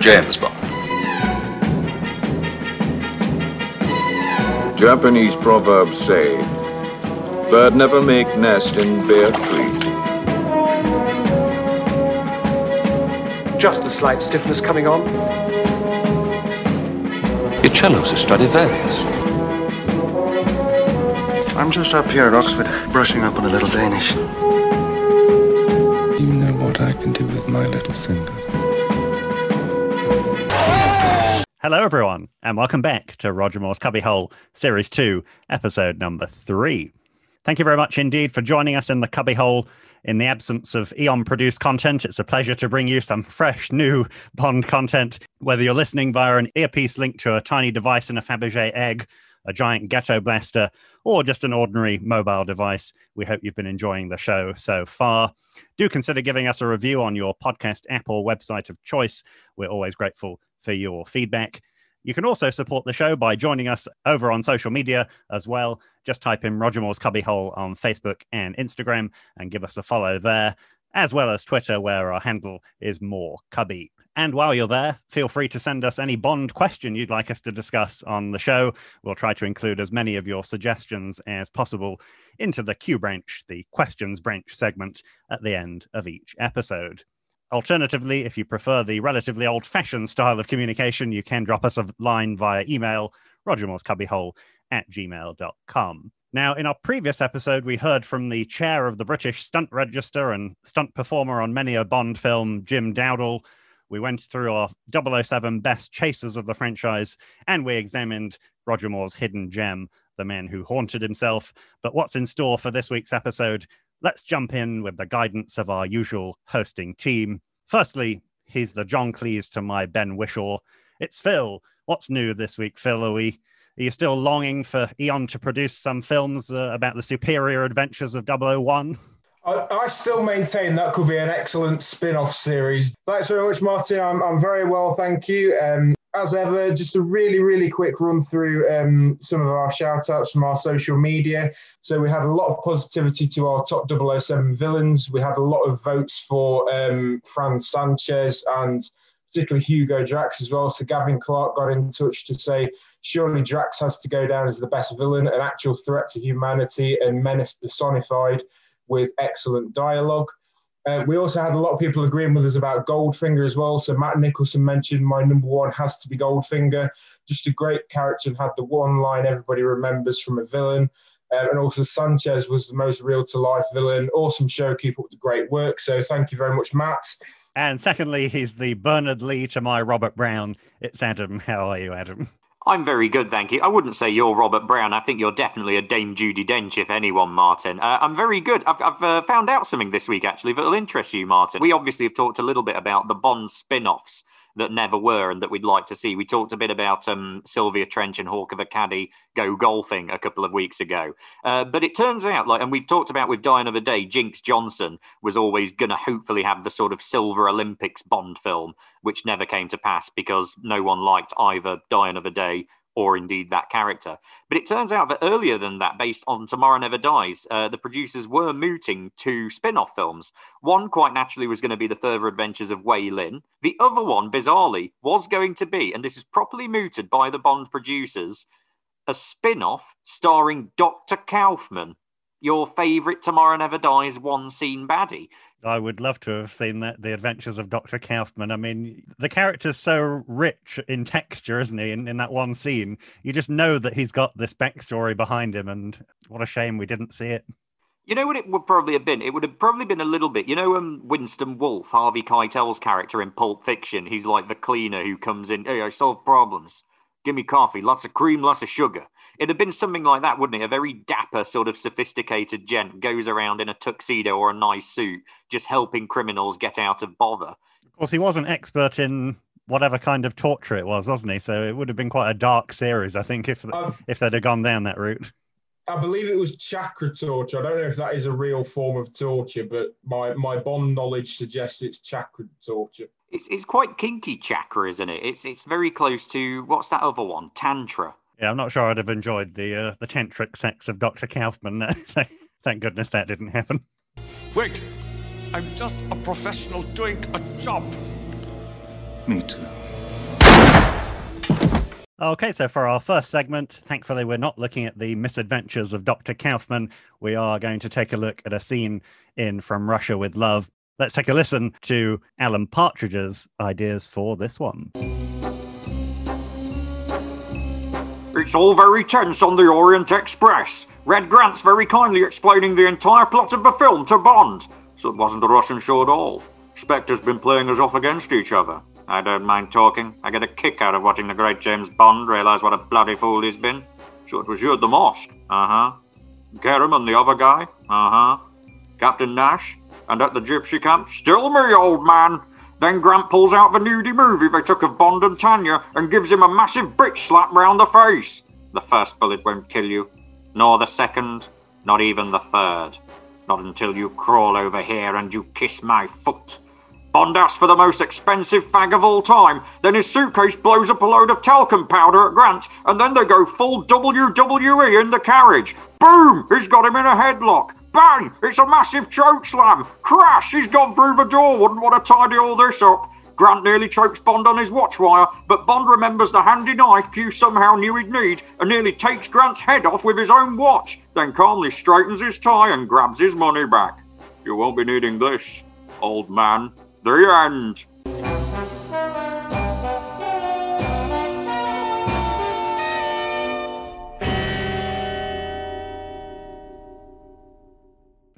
James Bond. Japanese proverbs say, bird never make nest in bare tree. Just a slight stiffness coming on. Your cello's a Stradivarius. I'm just up here at Oxford, brushing up on a little Danish. You know what I can do with my little finger. Hello, everyone, and welcome back to Roger Moore's Cubbyhole, Series 2, Episode number 3. Thank you very much indeed for joining us in the Cubbyhole. In the absence of Eon produced content, it's a pleasure to bring you some fresh, new Bond content. Whether you're listening via an earpiece linked to a tiny device in a Fabergé egg, a giant ghetto blaster, or just an ordinary mobile device, we hope you've been enjoying the show so far. Do consider giving us a review on your podcast app or website of choice. We're always grateful for your feedback. You can also support the show by joining us over on social media as well. Just type in Roger Moore's Cubbyhole on Facebook and Instagram and give us a follow there, as well as Twitter, where our handle is More Cubby. And while you're there, feel free to send us any Bond question you'd like us to discuss on the show. We'll try to include as many of your suggestions as possible into the Q branch, the questions branch segment at the end of each episode. Alternatively, if you prefer the relatively old fashioned style of communication, you can drop us a line via email, rogermoorescubbyhole at gmail.com. Now, in our previous episode, we heard from the chair of the British Stunt Register and stunt performer on many a Bond film, Jim Dowdall. We went through our 007 best chasers of the franchise and we examined Roger Moore's hidden gem, the man who haunted himself. But what's in store for this week's episode? Let's jump in with the guidance of our usual hosting team. Firstly, he's the John Cleese to my Ben Whishaw. It's Phil. What's new this week, Phil? Are, we, are you still longing for Eon to produce some films uh, about the superior adventures of 001? I, still maintain that could be an excellent spin off series. Thanks very much, Martin. I'm, I'm very well, thank you. Um, as ever, just a really, really quick run through um, some of our shout outs from our social media. So, we had a lot of positivity to our top 007 villains. We had a lot of votes for um, Franz Sanchez and particularly Hugo Drax as well. So, Gavin Clark got in touch to say, surely Drax has to go down as the best villain, an actual threat to humanity and menace personified with excellent dialogue. Uh, we also had a lot of people agreeing with us about Goldfinger as well. So Matt Nicholson mentioned my number one has to be Goldfinger. Just a great character and had the one line everybody remembers from a villain. Um, and also Sanchez was the most real to life villain. Awesome show. Keep up the great work. So thank you very much, Matt. And secondly, he's the Bernard Lee to my Robert Brown. It's Adam. How are you, Adam? I'm very good, thank you. I wouldn't say you're Robert Brown. I think you're definitely a Dame Judi Dench, if anyone, Martin. Uh, I'm very good. I've, I've uh, found out something this week, actually, that'll interest you, Martin. We obviously have talked a little bit about the Bond spin offs that never were and that we'd like to see. We talked a bit about um, Sylvia Trench and Hawk of a Caddy go golfing a couple of weeks ago. Uh, but it turns out, like, and we've talked about with Die Another Day, Jinx Johnson was always going to hopefully have the sort of Silver Olympics Bond film, which never came to pass because no one liked either Die Another Day or indeed that character. But it turns out that earlier than that, based on Tomorrow Never Dies, uh, the producers were mooting two spin off films. One, quite naturally, was going to be The Further Adventures of Wai Lin. The other one, bizarrely, was going to be, and this is properly mooted by the Bond producers, a spin off starring Dr. Kaufman, your favourite Tomorrow Never Dies one scene baddie. I would love to have seen that the adventures of Dr. Kaufman. I mean, the character's so rich in texture, isn't he? In, in that one scene, you just know that he's got this backstory behind him, and what a shame we didn't see it. You know what it would probably have been? It would have probably been a little bit. You know, um, Winston Wolfe, Harvey Keitel's character in Pulp Fiction. He's like the cleaner who comes in. Hey, I solve problems. Give me coffee, lots of cream, lots of sugar. It'd have been something like that, wouldn't it? A very dapper, sort of sophisticated gent goes around in a tuxedo or a nice suit, just helping criminals get out of bother. Of course, he was an expert in whatever kind of torture it was, wasn't he? So it would have been quite a dark series, I think, if Um, if they'd have gone down that route. I believe it was chakra torture. I don't know if that is a real form of torture, but my, my Bond knowledge suggests it's chakra torture. It's, it's quite kinky chakra, isn't it? It's it's very close to what's that other one? Tantra. Yeah, I'm not sure I'd have enjoyed the uh, the tantric sex of Dr. Kaufman. Thank goodness that didn't happen. Wait! I'm just a professional doing a job. Me too. Okay, so for our first segment, thankfully, we're not looking at the misadventures of Dr. Kaufman. We are going to take a look at a scene in From Russia with Love. Let's take a listen to Alan Partridge's ideas for this one. It's all very tense on the Orient Express. Red Grant's very kindly explaining the entire plot of the film to Bond, so it wasn't a Russian show at all. Spectre's been playing us off against each other. I don't mind talking. I get a kick out of watching the great James Bond realise what a bloody fool he's been. So it was you at the mosque. Uh huh. Kerim and the other guy. Uh huh. Captain Nash. And at the gypsy camp. Still me, old man. Then Grant pulls out the nudie movie they took of Bond and Tanya and gives him a massive bitch slap round the face. The first bullet won't kill you, nor the second, not even the third. Not until you crawl over here and you kiss my foot. Bond asks for the most expensive fag of all time, then his suitcase blows up a load of talcum powder at Grant, and then they go full WWE in the carriage. Boom! He's got him in a headlock. Bang! It's a massive choke slam. Crash! He's gone through the door. Wouldn't want to tidy all this up. Grant nearly chokes Bond on his watch wire, but Bond remembers the handy knife Q somehow knew he'd need and nearly takes Grant's head off with his own watch, then calmly straightens his tie and grabs his money back. You won't be needing this, old man. The end.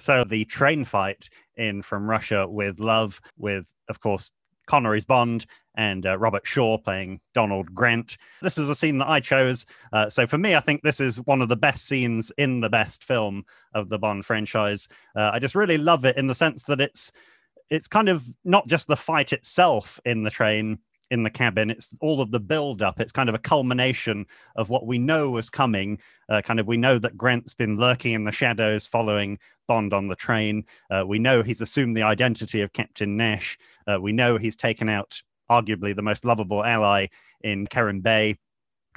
So the train fight in From Russia with Love, with of course Connery's Bond and uh, Robert Shaw playing Donald Grant. This is a scene that I chose. Uh, so for me, I think this is one of the best scenes in the best film of the Bond franchise. Uh, I just really love it in the sense that it's it's kind of not just the fight itself in the train in the cabin. It's all of the build up. It's kind of a culmination of what we know was coming. Uh, kind of, we know that Grant's been lurking in the shadows following Bond on the train. Uh, we know he's assumed the identity of Captain Nash. Uh, we know he's taken out arguably the most lovable ally in Kerim Bey.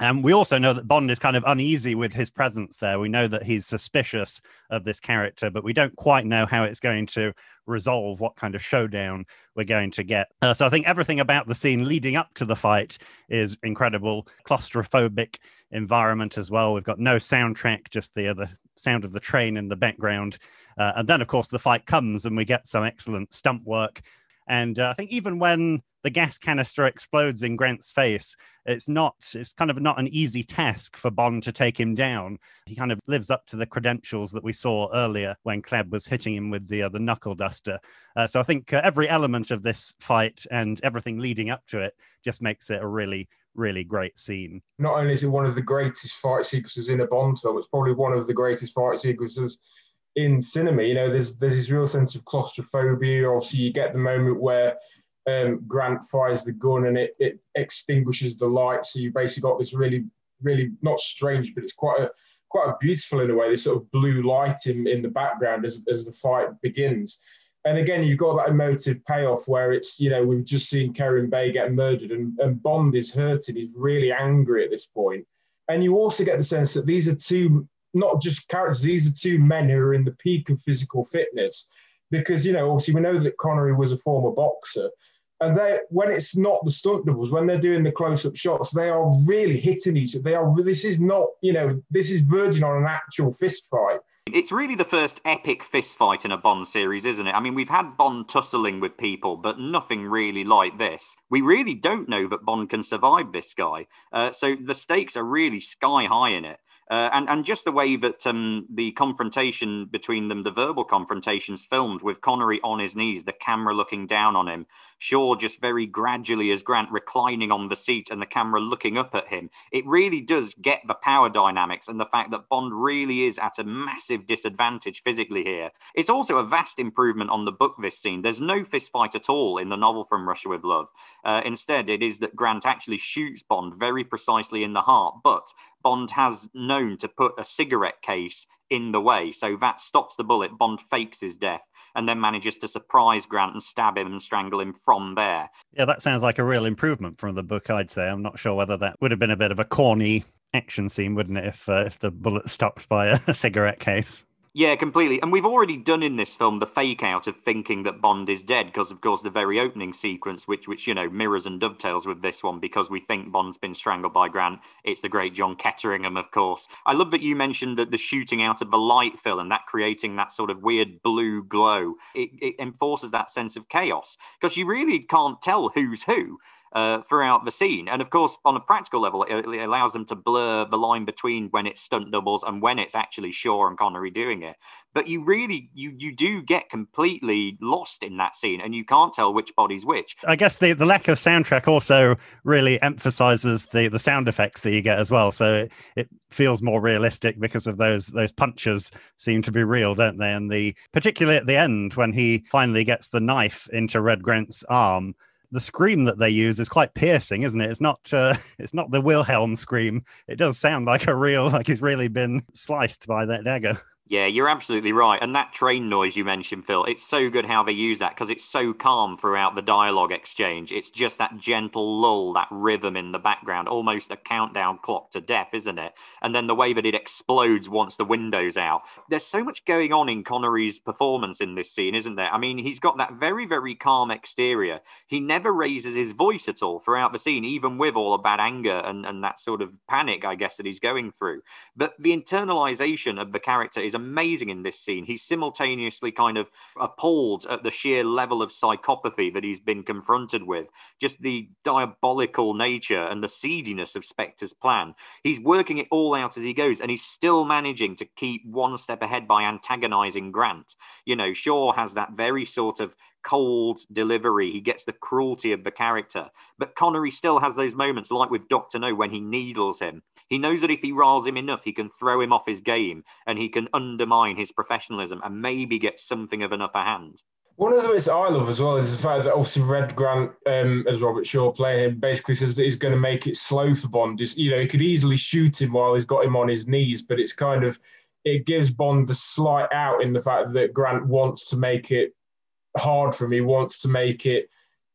And we also know that Bond is kind of uneasy with his presence there. We know that he's suspicious of this character, but we don't quite know how it's going to resolve, what kind of showdown we're going to get. Uh, so I think everything about the scene leading up to the fight is incredible. Claustrophobic environment as well. We've got no soundtrack, just the other sound of the train in the background. Uh, and then, of course, the fight comes and we get some excellent stunt work. And uh, I think even when the gas canister explodes in Grant's face, it's not, it's kind of not an easy task for Bond to take him down. He kind of lives up to the credentials that we saw earlier when Klebb was hitting him with the, uh, the knuckle duster. Uh, so I think uh, every element of this fight and everything leading up to it just makes it a really, really great scene. Not only is it one of the greatest fight sequences in a Bond film, it's probably one of the greatest fight sequences in cinema. You know, there's there's this real sense of claustrophobia. Obviously, you get the moment where um, Grant fires the gun and it, it extinguishes the light. So you basically got this really, really not strange, but it's quite a quite a beautiful in a way. This sort of blue light in, in the background as, as the fight begins. And again, you've got that emotive payoff where it's, you know, we've just seen Kerim Bey get murdered and, and Bond is hurting. He's really angry at this point. And you also get the sense that these are two, not just characters, these are two men who are in the peak of physical fitness. Because, you know, obviously we know that Connery was a former boxer and they when it's not the stunt doubles when they're doing the close-up shots they are really hitting each other they are this is not you know this is verging on an actual fist fight it's really the first epic fist fight in a Bond series, isn't it? I mean, we've had Bond tussling with people, but nothing really like this. We really don't know that Bond can survive this guy. Uh, so the stakes are really sky high in it. Uh, and and just the way that um, the confrontation between them, the verbal confrontations filmed with Connery on his knees, the camera looking down on him, Shaw just very gradually as Grant reclining on the seat and the camera looking up at him. It really does get the power dynamics and the fact that Bond really is at a massive disadvantage physically here. It's also a vast improvement on the book, this scene. There's no fist fight at all in the novel From Russia with Love. Uh, instead, it is that Grant actually shoots Bond very precisely in the heart, but Bond has known to put a cigarette case in the way. So that stops the bullet. Bond fakes his death and then manages to surprise Grant and stab him and strangle him from there. Yeah, that sounds like a real improvement from the book, I'd say. I'm not sure whether that would have been a bit of a corny action scene, wouldn't it, if, uh, if the bullet stopped by a, a cigarette case? Yeah, completely. And we've already done in this film the fake out of thinking that Bond is dead because, of course, the very opening sequence, which, which you know, mirrors and dovetails with this one because we think Bond's been strangled by Grant. It's the great John Ketteringham, of course. I love that you mentioned that the shooting out of the light Phil and that creating that sort of weird blue glow. It, it enforces that sense of chaos because you really can't tell who's who uh, throughout the scene. And of course, on a practical level, it, it, allows them to blur the line between when it's stunt doubles and when it's actually Shaw and Connery doing it. But you really, you you do get completely lost in that scene, and you can't tell which body's which. I guess the, the lack of soundtrack also really emphasizes the the sound effects that you get as well. So it, it feels more realistic because of those those punches seem to be real, don't they? And the particularly at the end when he finally gets the knife into Red Grant's arm the scream that they use is quite piercing, isn't it? It's not uh, it's not the Wilhelm scream. It does sound like a real like he's really been sliced by that dagger. Yeah, you're absolutely right. And that train noise you mentioned, Phil, it's so good how they use that because it's so calm throughout the dialogue exchange. It's just that gentle lull, that rhythm in the background, almost a countdown clock to death, isn't it? And then the way that it explodes once the window's out. There's so much going on in Connery's performance in this scene, isn't there? I mean, he's got that very, very calm exterior. He never raises his voice at all throughout the scene, even with all of that anger and, and that sort of panic, I guess, that he's going through. But the internalization of the character is amazing in this scene. He's simultaneously kind of appalled at the sheer level of psychopathy that he's been confronted with, just the diabolical nature and the seediness of Spectre's plan. He's working it all out as he goes, and he's still managing to keep one step ahead by antagonizing Grant. You know, Shaw has that very sort of cold delivery. He gets the cruelty of the character. But Connery still has those moments, like with Dr. No, when he needles him. He knows that if he riles him enough, he can throw him off his game and he can undermine his professionalism and maybe get something of an upper hand. One of the bits I love as well is the fact that obviously Red Grant, um, as Robert Shaw playing him, basically says that he's going to make it slow for Bond. Is you know he could easily shoot him while he's got him on his knees, but it's kind of it gives Bond the slight out in the fact that Grant wants to make it hard for. He wants to make it,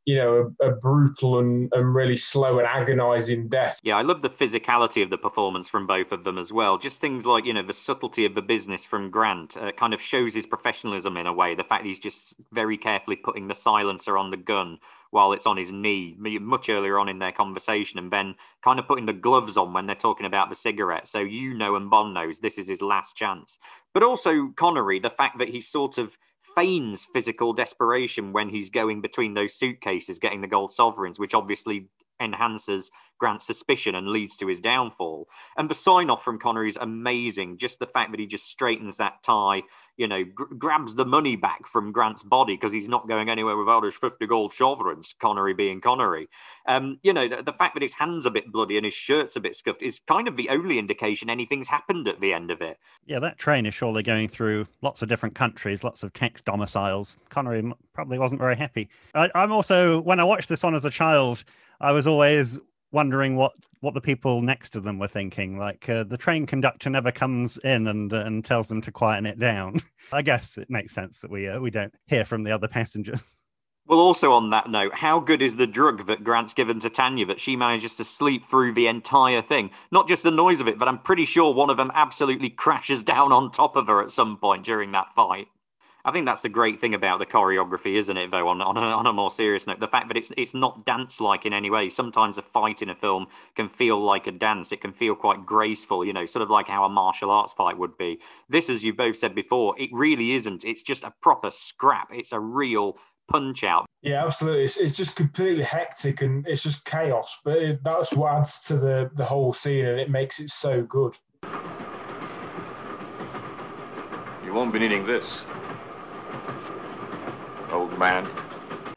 you know, a, a brutal and, and really slow and agonizing death. Yeah, I love the physicality of the performance from both of them as well. Just things like, you know, the subtlety of the business from Grant uh, kind of shows his professionalism in a way. The fact he's just very carefully putting the silencer on the gun while it's on his knee much earlier on in their conversation and then kind of putting the gloves on when they're talking about the cigarette so you know and bond knows this is his last chance but also connery the fact that he's sort of feigns physical desperation when he's going between those suitcases getting the gold sovereigns, which obviously enhances Grant's suspicion and leads to his downfall. And the sign off from Connery is amazing. Just the fact that he just straightens that tie, you know, gr- grabs the money back from Grant's body because he's not going anywhere without his 50 gold sovereigns, Connery being Connery. Um, you know, the, the, fact that his hand's a bit bloody and his shirt's a bit scuffed is kind of the only indication anything's happened at the end of it. Yeah, that train is surely going through lots of different countries, lots of tax domiciles. Connery probably wasn't very happy. I, I'm also, when I watched this on as a child, I was always wondering what what the people next to them were thinking. Like uh, the train conductor never comes in and uh, and tells them to quieten it down. I guess it makes sense that we uh, we don't hear from the other passengers. Well, also on that note, how good is the drug that Grant's given to Tanya that she manages to sleep through the entire thing? Not just the noise of it, but I'm pretty sure one of them absolutely crashes down on top of her at some point during that fight. I think that's the great thing about the choreography, isn't it? Though on on a, on a more serious note, the fact that it's it's not dance like in any way. Sometimes a fight in a film can feel like a dance. It can feel quite graceful, you know, sort of like how a martial arts fight would be. This, as you both said before, it really isn't. It's just a proper scrap. It's a real punch out. Yeah, absolutely. It's, it's just completely hectic and it's just chaos. But it, that's what adds to the the whole scene and it makes it so good. You won't be needing this old man.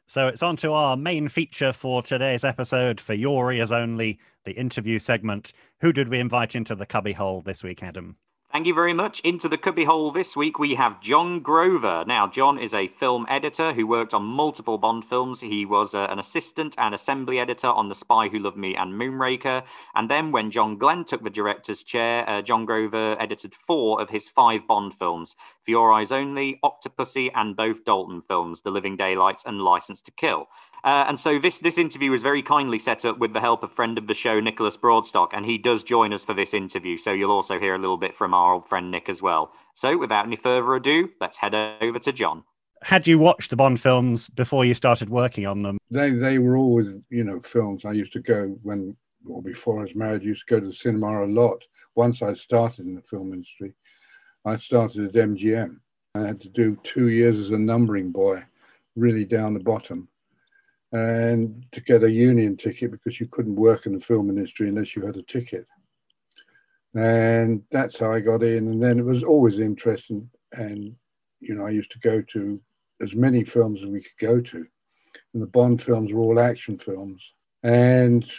So it's on to our main feature for today's episode for your ears only, the interview segment. Who did we invite into the cubbyhole this week, Adam? Thank you very much. Into the cubbyhole this week, we have John Grover. Now, John is a film editor who worked on multiple Bond films. He was uh, an assistant and assembly editor on The Spy Who Loved Me and Moonraker. And then, when John Glenn took the director's chair, uh, John Grover edited four of his five Bond films For Your Eyes Only, Octopussy, and both Dalton films, The Living Daylights and License to Kill. Uh, and so this this interview was very kindly set up with the help of friend of the show, Nicholas Broadstock, and he does join us for this interview. So you'll also hear a little bit from our old friend Nick as well. So, without any further ado, let's head over to John. Had you watched the Bond films before you started working on them? They they were always you know films. I used to go when or before I was married. used to go to the cinema a lot. Once I started in the film industry, I started at MGM. I had to do two years as a numbering boy, really down the bottom, and to get a union ticket because you couldn't work in the film industry unless you had a ticket. And that's how I got in. And then it was always interesting. And, you know, I used to go to as many films as we could go to. And the Bond films were all action films. And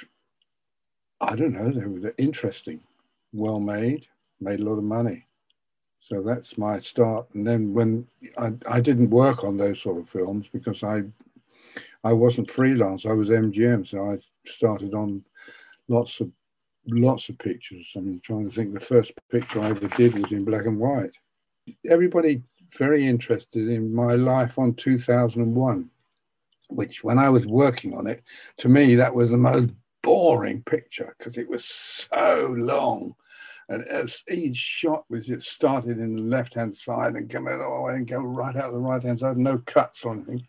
I don't know, they were interesting, well made, made a lot of money. So that's my start. And then when I, I didn't work on those sort of films because I I wasn't freelance. I was MGM, so I started on lots of lots of pictures. I'm trying to think. The first picture I ever did was in black and white. Everybody very interested in my life on 2001, which when I was working on it, to me that was the most boring picture because it was so long. And as each shot was it started in the left hand side and came all the way and go right out the right hand side, no cuts or anything.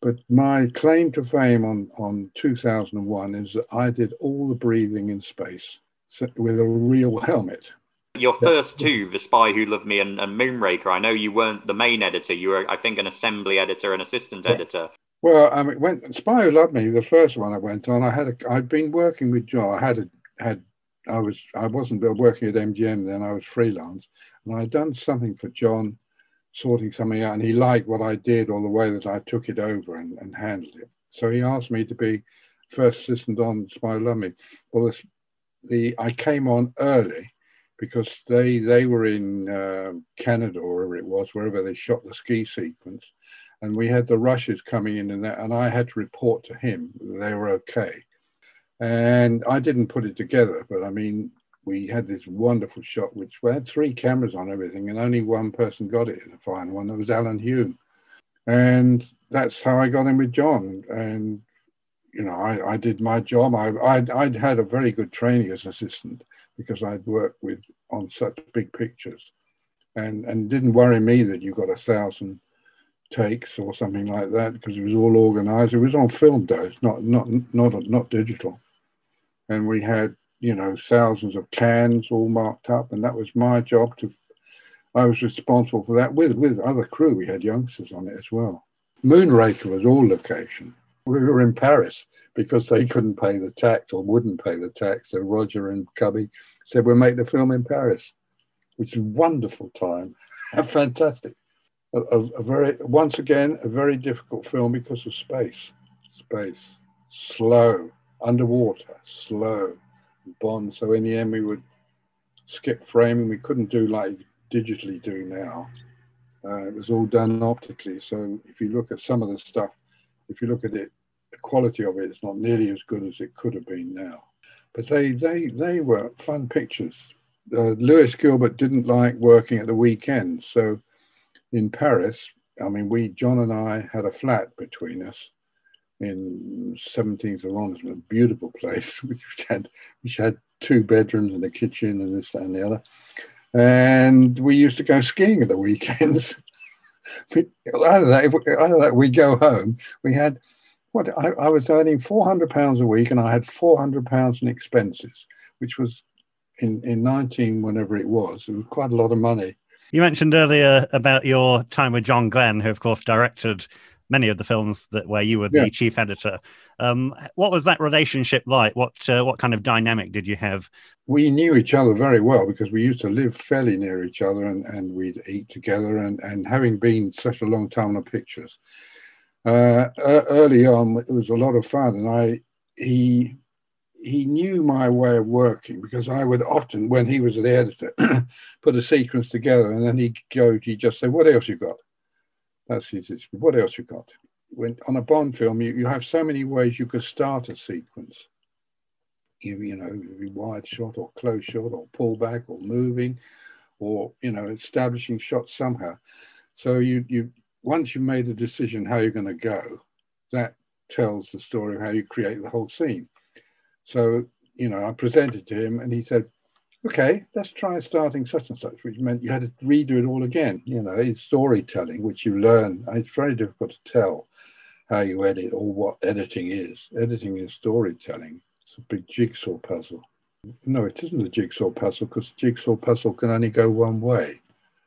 But my claim to fame on, on 2001 is that I did all the breathing in space with a real helmet. Your first two, The Spy Who Loved Me and, and Moonraker, I know you weren't the main editor. You were, I think, an assembly editor and assistant yeah. editor. Well, I mean, when Spy Who Loved Me, the first one I went on, I had a, I'd been working with John. I had a, had, I was, I wasn't working at MGM then. I was freelance, and I'd done something for John sorting something out and he liked what I did or the way that I took it over and, and handled it. So he asked me to be first assistant on Love Me. Well, this, the I came on early because they they were in uh, Canada or wherever it was, wherever they shot the ski sequence, and we had the rushes coming in and that, and I had to report to him they were okay. And I didn't put it together, but I mean, we had this wonderful shot, which we had three cameras on everything, and only one person got it in the final one. That was Alan Hume, and that's how I got in with John. And you know, I, I did my job. I, I'd, I'd had a very good training as assistant because I'd worked with on such big pictures, and and didn't worry me that you got a thousand takes or something like that because it was all organized. It was on film days, not not not not digital, and we had you know, thousands of cans all marked up, and that was my job to. I was responsible for that with with other crew. We had youngsters on it as well. Moonraker was all location. We were in Paris because they couldn't pay the tax or wouldn't pay the tax. So Roger and Cubby said, "We'll make the film in Paris," which is a wonderful time, fantastic. A, a, a very once again a very difficult film because of space, space, slow, underwater, slow Bond. So in the end, we would skip framing. We couldn't do like digitally do now. Uh, it was all done optically. So if you look at some of the stuff, if you look at it, the quality of it is not nearly as good as it could have been now. But they they they were fun pictures. Uh, Lewis Gilbert didn't like working at the weekend, so in Paris, I mean, we John and I had a flat between us, in 17th of London, a beautiful place, which had which had two bedrooms and a kitchen and this that, and the other. And we used to go skiing at the weekends. either, that, either that we go home, we had what I, I was earning 400 pounds a week and I had 400 pounds in expenses, which was in, in 19, whenever it was, it was quite a lot of money. You mentioned earlier about your time with John Glenn, who, of course, directed many of the films that where you were the yeah. chief editor. Um, what was that relationship like? What uh, what kind of dynamic did you have? We knew each other very well because we used to live fairly near each other, and, and we'd eat together. And, and having been such a long time on the pictures, uh, early on it was a lot of fun. And I he he knew my way of working because I would often, when he was the editor, put a sequence together, and then he'd go, he'd just say, "What else you got?" That's his. What else you got? When on a Bond film, you, you have so many ways you could start a sequence. You, you know, wide shot or close shot or pull back or moving, or you know, establishing shots somehow. So you you once you've made a decision how you're going to go, that tells the story of how you create the whole scene. So you know, I presented to him, and he said, okay, let's try starting such and such, which meant you had to redo it all again. You know, it's storytelling, which you learn. It's very difficult to tell how you edit or what editing is. Editing is storytelling. It's a big jigsaw puzzle. No, it isn't a jigsaw puzzle because jigsaw puzzle can only go one way.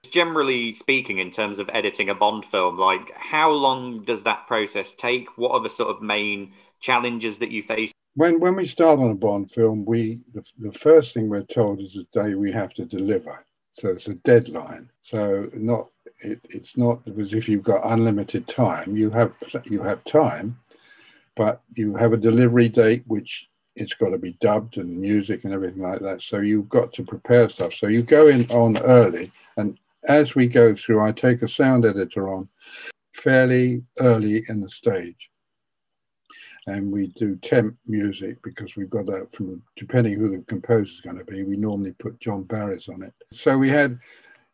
Generally speaking, in terms of editing a Bond film, like how long does that process take? What are the sort of main challenges that you face? When when we start on a Bond film, we the, the first thing we're told is the day we have to deliver. So it's a deadline. So not it, it's not as if you've got unlimited time. You have you have time, but you have a delivery date which it's got to be dubbed and music and everything like that. So you've got to prepare stuff. So you go in on early, and as we go through, I take a sound editor on fairly early in the stage. And we do temp music because we've got that from depending who the composer is going to be. We normally put John Barry's on it. So we had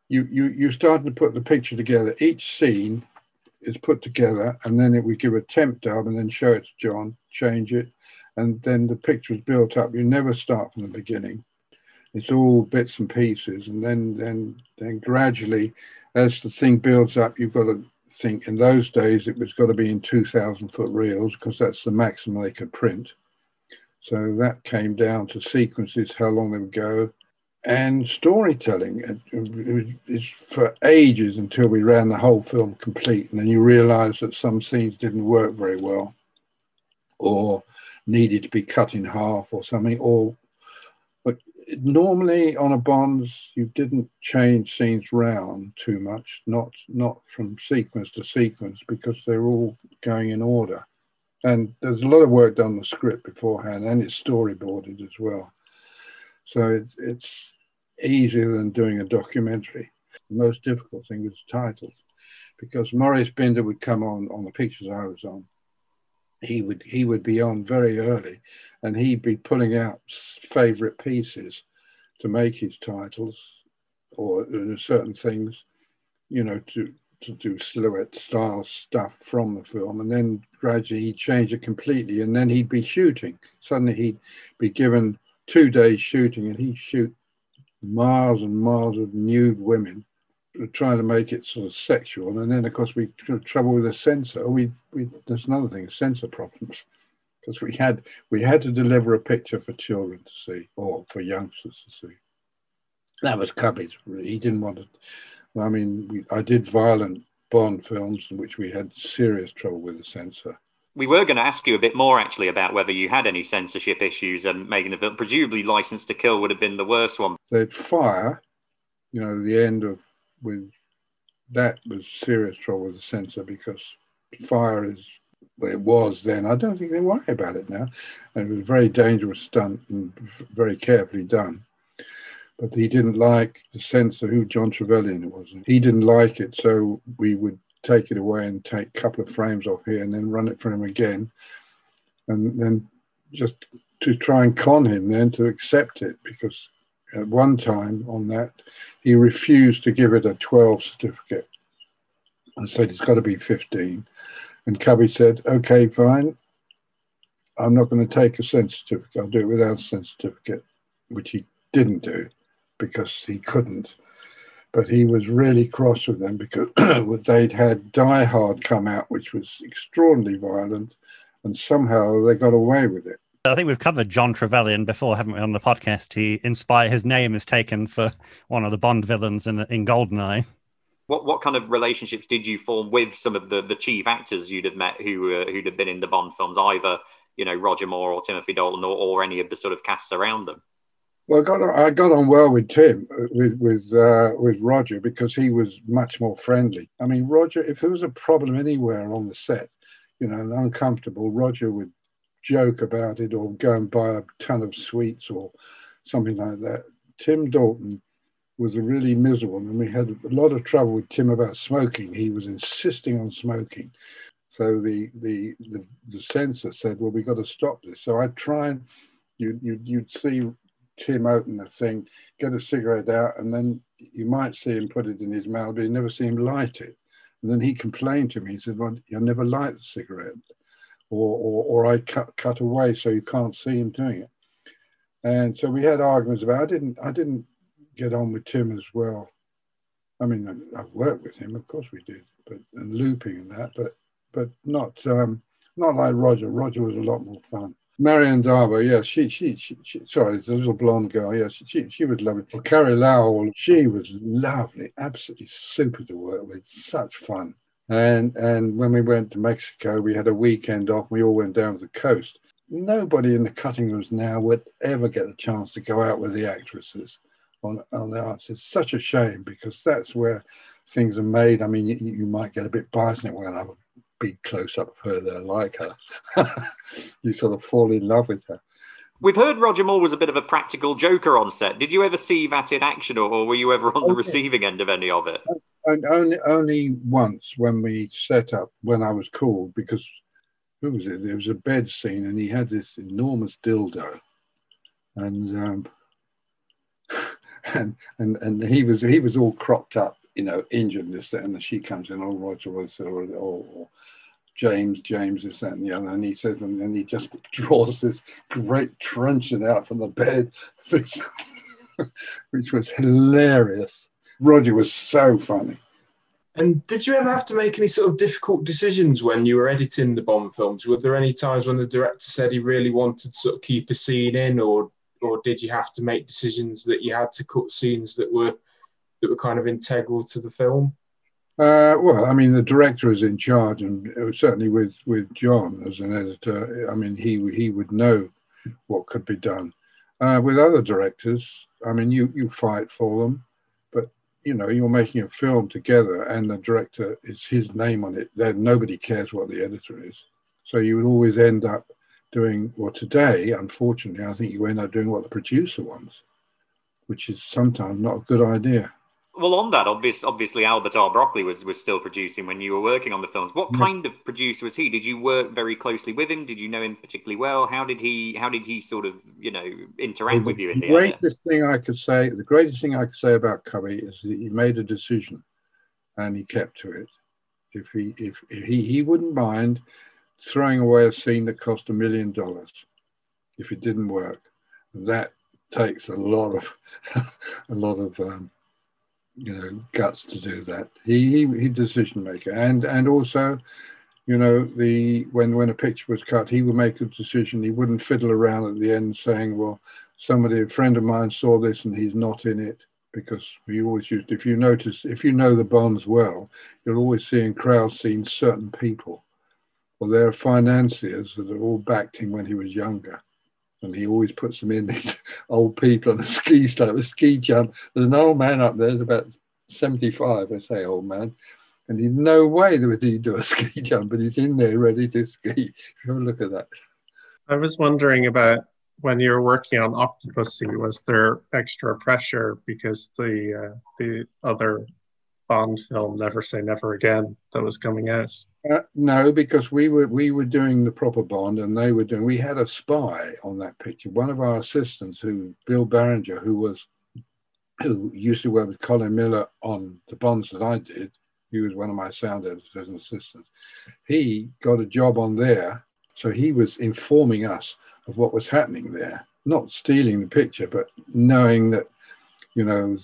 you you you start to put the picture together. Each scene is put together, and then it, we give a temp dub, and then show it to John, change it, and then the picture is built up. You never start from the beginning. It's all bits and pieces, and then then then gradually, as the thing builds up, you've got to think. In those days, it was got to be in two thousand foot reels because that's the maximum they could print. So that came down to sequences, how long they would go, and storytelling. It, was for ages until we ran the whole film complete, and then you realise that some scenes didn't work very well, or needed to be cut in half or something, or normally on a bonds you didn't change scenes round too much, not not from sequence to sequence because they're all going in order. And there's a lot of work done on the script beforehand, and it's storyboarded as well. So it's, it's easier than doing a documentary. The most difficult thing was titles, because Maurice Binder would come on on the pictures I was on, he would he would be on very early, and he'd be pulling out favourite pieces to make his titles, or uh, certain things, you know, to to do silhouette style stuff from the film, and then gradually he'd change it completely, and then he'd be shooting. Suddenly he'd be given two days shooting, and he'd shoot miles and miles of nude women trying to make it sort of sexual, and then of course we had trouble with the censor. We, we there's another thing, censor problems, because we had we had to deliver a picture for children to see or for youngsters to see. That was Cubby's. He didn't want to. I mean, we, I did violent Bond films in which we had serious trouble with the censor. We were going to ask you a bit more actually about whether you had any censorship issues and making the film. Presumably, License to Kill would have been the worst one. They'd fire, you know, the end of with that was serious trouble with the censor because fire is it was then. I don't think they worry about it now. And it was a very dangerous stunt and very carefully done. But he didn't like the censor who John Trevelyan was. He didn't like it, so we would take it away and take a couple of frames off here and then run it for him again. And then just to try and con him then to accept it because at one time on that, he refused to give it a 12 certificate and said it's got to be 15. And Cubby said, okay, fine. I'm not going to take a sense certificate. I'll do it without a sense certificate, which he didn't do because he couldn't. But he was really cross with them because they'd had Die Hard come out, which was extraordinarily violent, and somehow they got away with it. I think we've covered John Trevelyan before, haven't we, on the podcast? He inspired his name is taken for one of the Bond villains in in Goldeneye. What what kind of relationships did you form with some of the, the chief actors you'd have met who uh, who'd have been in the Bond films, either you know Roger Moore or Timothy Dalton or, or any of the sort of casts around them? Well, I got on, I got on well with Tim, uh, with with uh, with Roger because he was much more friendly. I mean, Roger, if there was a problem anywhere on the set, you know, uncomfortable, Roger would joke about it or go and buy a ton of sweets or something like that. Tim Dalton was a really miserable, and we had a lot of trouble with Tim about smoking. He was insisting on smoking. So the the the, the censor said, "Well, we've got to stop this." So I try and you you you'd see Tim open the thing, get a cigarette out, and then you might see him put it in his mouth, but you never see him light it. And then he complained to me. He said, "Well, you never light the cigarette." Or, or, or I cut, cut away so you can't see him doing it. and so we had arguments about. I didn't I didn't get on with Tim as well. I mean, I've worked with him, of course we did, but and looping and that, but but not um, not like Roger. Roger was a lot more fun. Maryam d'Abo, yeah, she, she, she, she sorry, the little blonde girl, she, she, she was lovely. Well, Carey Lowell, she was lovely, absolutely super to work with, such fun. And and when we went to Mexico, we had a weekend off. We all went down to the coast. Nobody in the cutting rooms now would ever get the chance to go out with the actresses on on the arts. It's such a shame because that's where things are made. I mean, you, you might get a bit biased in it. Well, I would big close up of her there, like her. you sort of fall in love with her. We've heard Roger Moore was a bit of a practical joker on set. Did you ever see that in action, or, or were you ever on the receiving end of any of it? And only only once when we set up when I was called because who was it? There was a bed scene and he had this enormous dildo, and um, and and and he was he was all cropped up you know, injured this, and she comes in, oh, Roger was, or, or, or James, James, this, that, and the other. And he says, and then he just draws this great truncheon out from the bed, which was hilarious. Roger was so funny. And did you ever have to make any sort of difficult decisions when you were editing the Bond films? Were there any times when the director said he really wanted to sort of keep a scene in, or or did you have to make decisions that you had to cut scenes that were that were kind of integral to the film? Uh, well, I mean, the director is in charge, and certainly with with John as an editor, I mean, he he would know what could be done. Uh, with other directors, I mean, you you fight for them, you know, you're making a film together, and the director is his name on it. Then nobody cares what the editor is, so you would always end up doing. Well, today, unfortunately, I think you end up doing what the producer wants, which is sometimes not a good idea well, on that, obvious, obviously Albert R. Broccoli was was still producing when you were working on the films. What yeah. kind of producer was he? Did you work very closely with him? Did you know him particularly well? How did he How did he sort of you know interact well, with you in the, the greatest thing I could say, the greatest thing I could say about Cubby is that he made a decision, and he kept to it. If he if, if he he wouldn't mind throwing away a scene that cost a million dollars if it didn't work. That takes a lot of a lot of um, you know guts to do that. He he, he decision maker, and and also, you know, the when when a picture was cut, he would make a decision. He wouldn't fiddle around at the end saying, "Well, somebody a friend of mine saw this and he's not in it." Because we always used, if you notice, if you know the Bonds well, you'll always see in crowd scenes certain people. Well, there are financiers that are all backed him when he was younger and he always puts them in these old people on the ski slope, a ski jump. There's an old man up there, about 75, I say old man, and in no way would he do a ski jump, but he's in there ready to ski. Have a look at that. I was wondering about when you were working on Octopussy, was there extra pressure because the uh, the other Bond film, Never Say Never Again, that was coming out? Uh, no, because we were we were doing the proper Bond, and they were doing. We had a spy on that picture. One of our assistants, who Bill Barringer, who was who used to work with Colin Miller on the Bonds that I did. He was one of my sound editors and assistants. He got a job on there, so he was informing us of what was happening there, not stealing the picture, but knowing that, you know,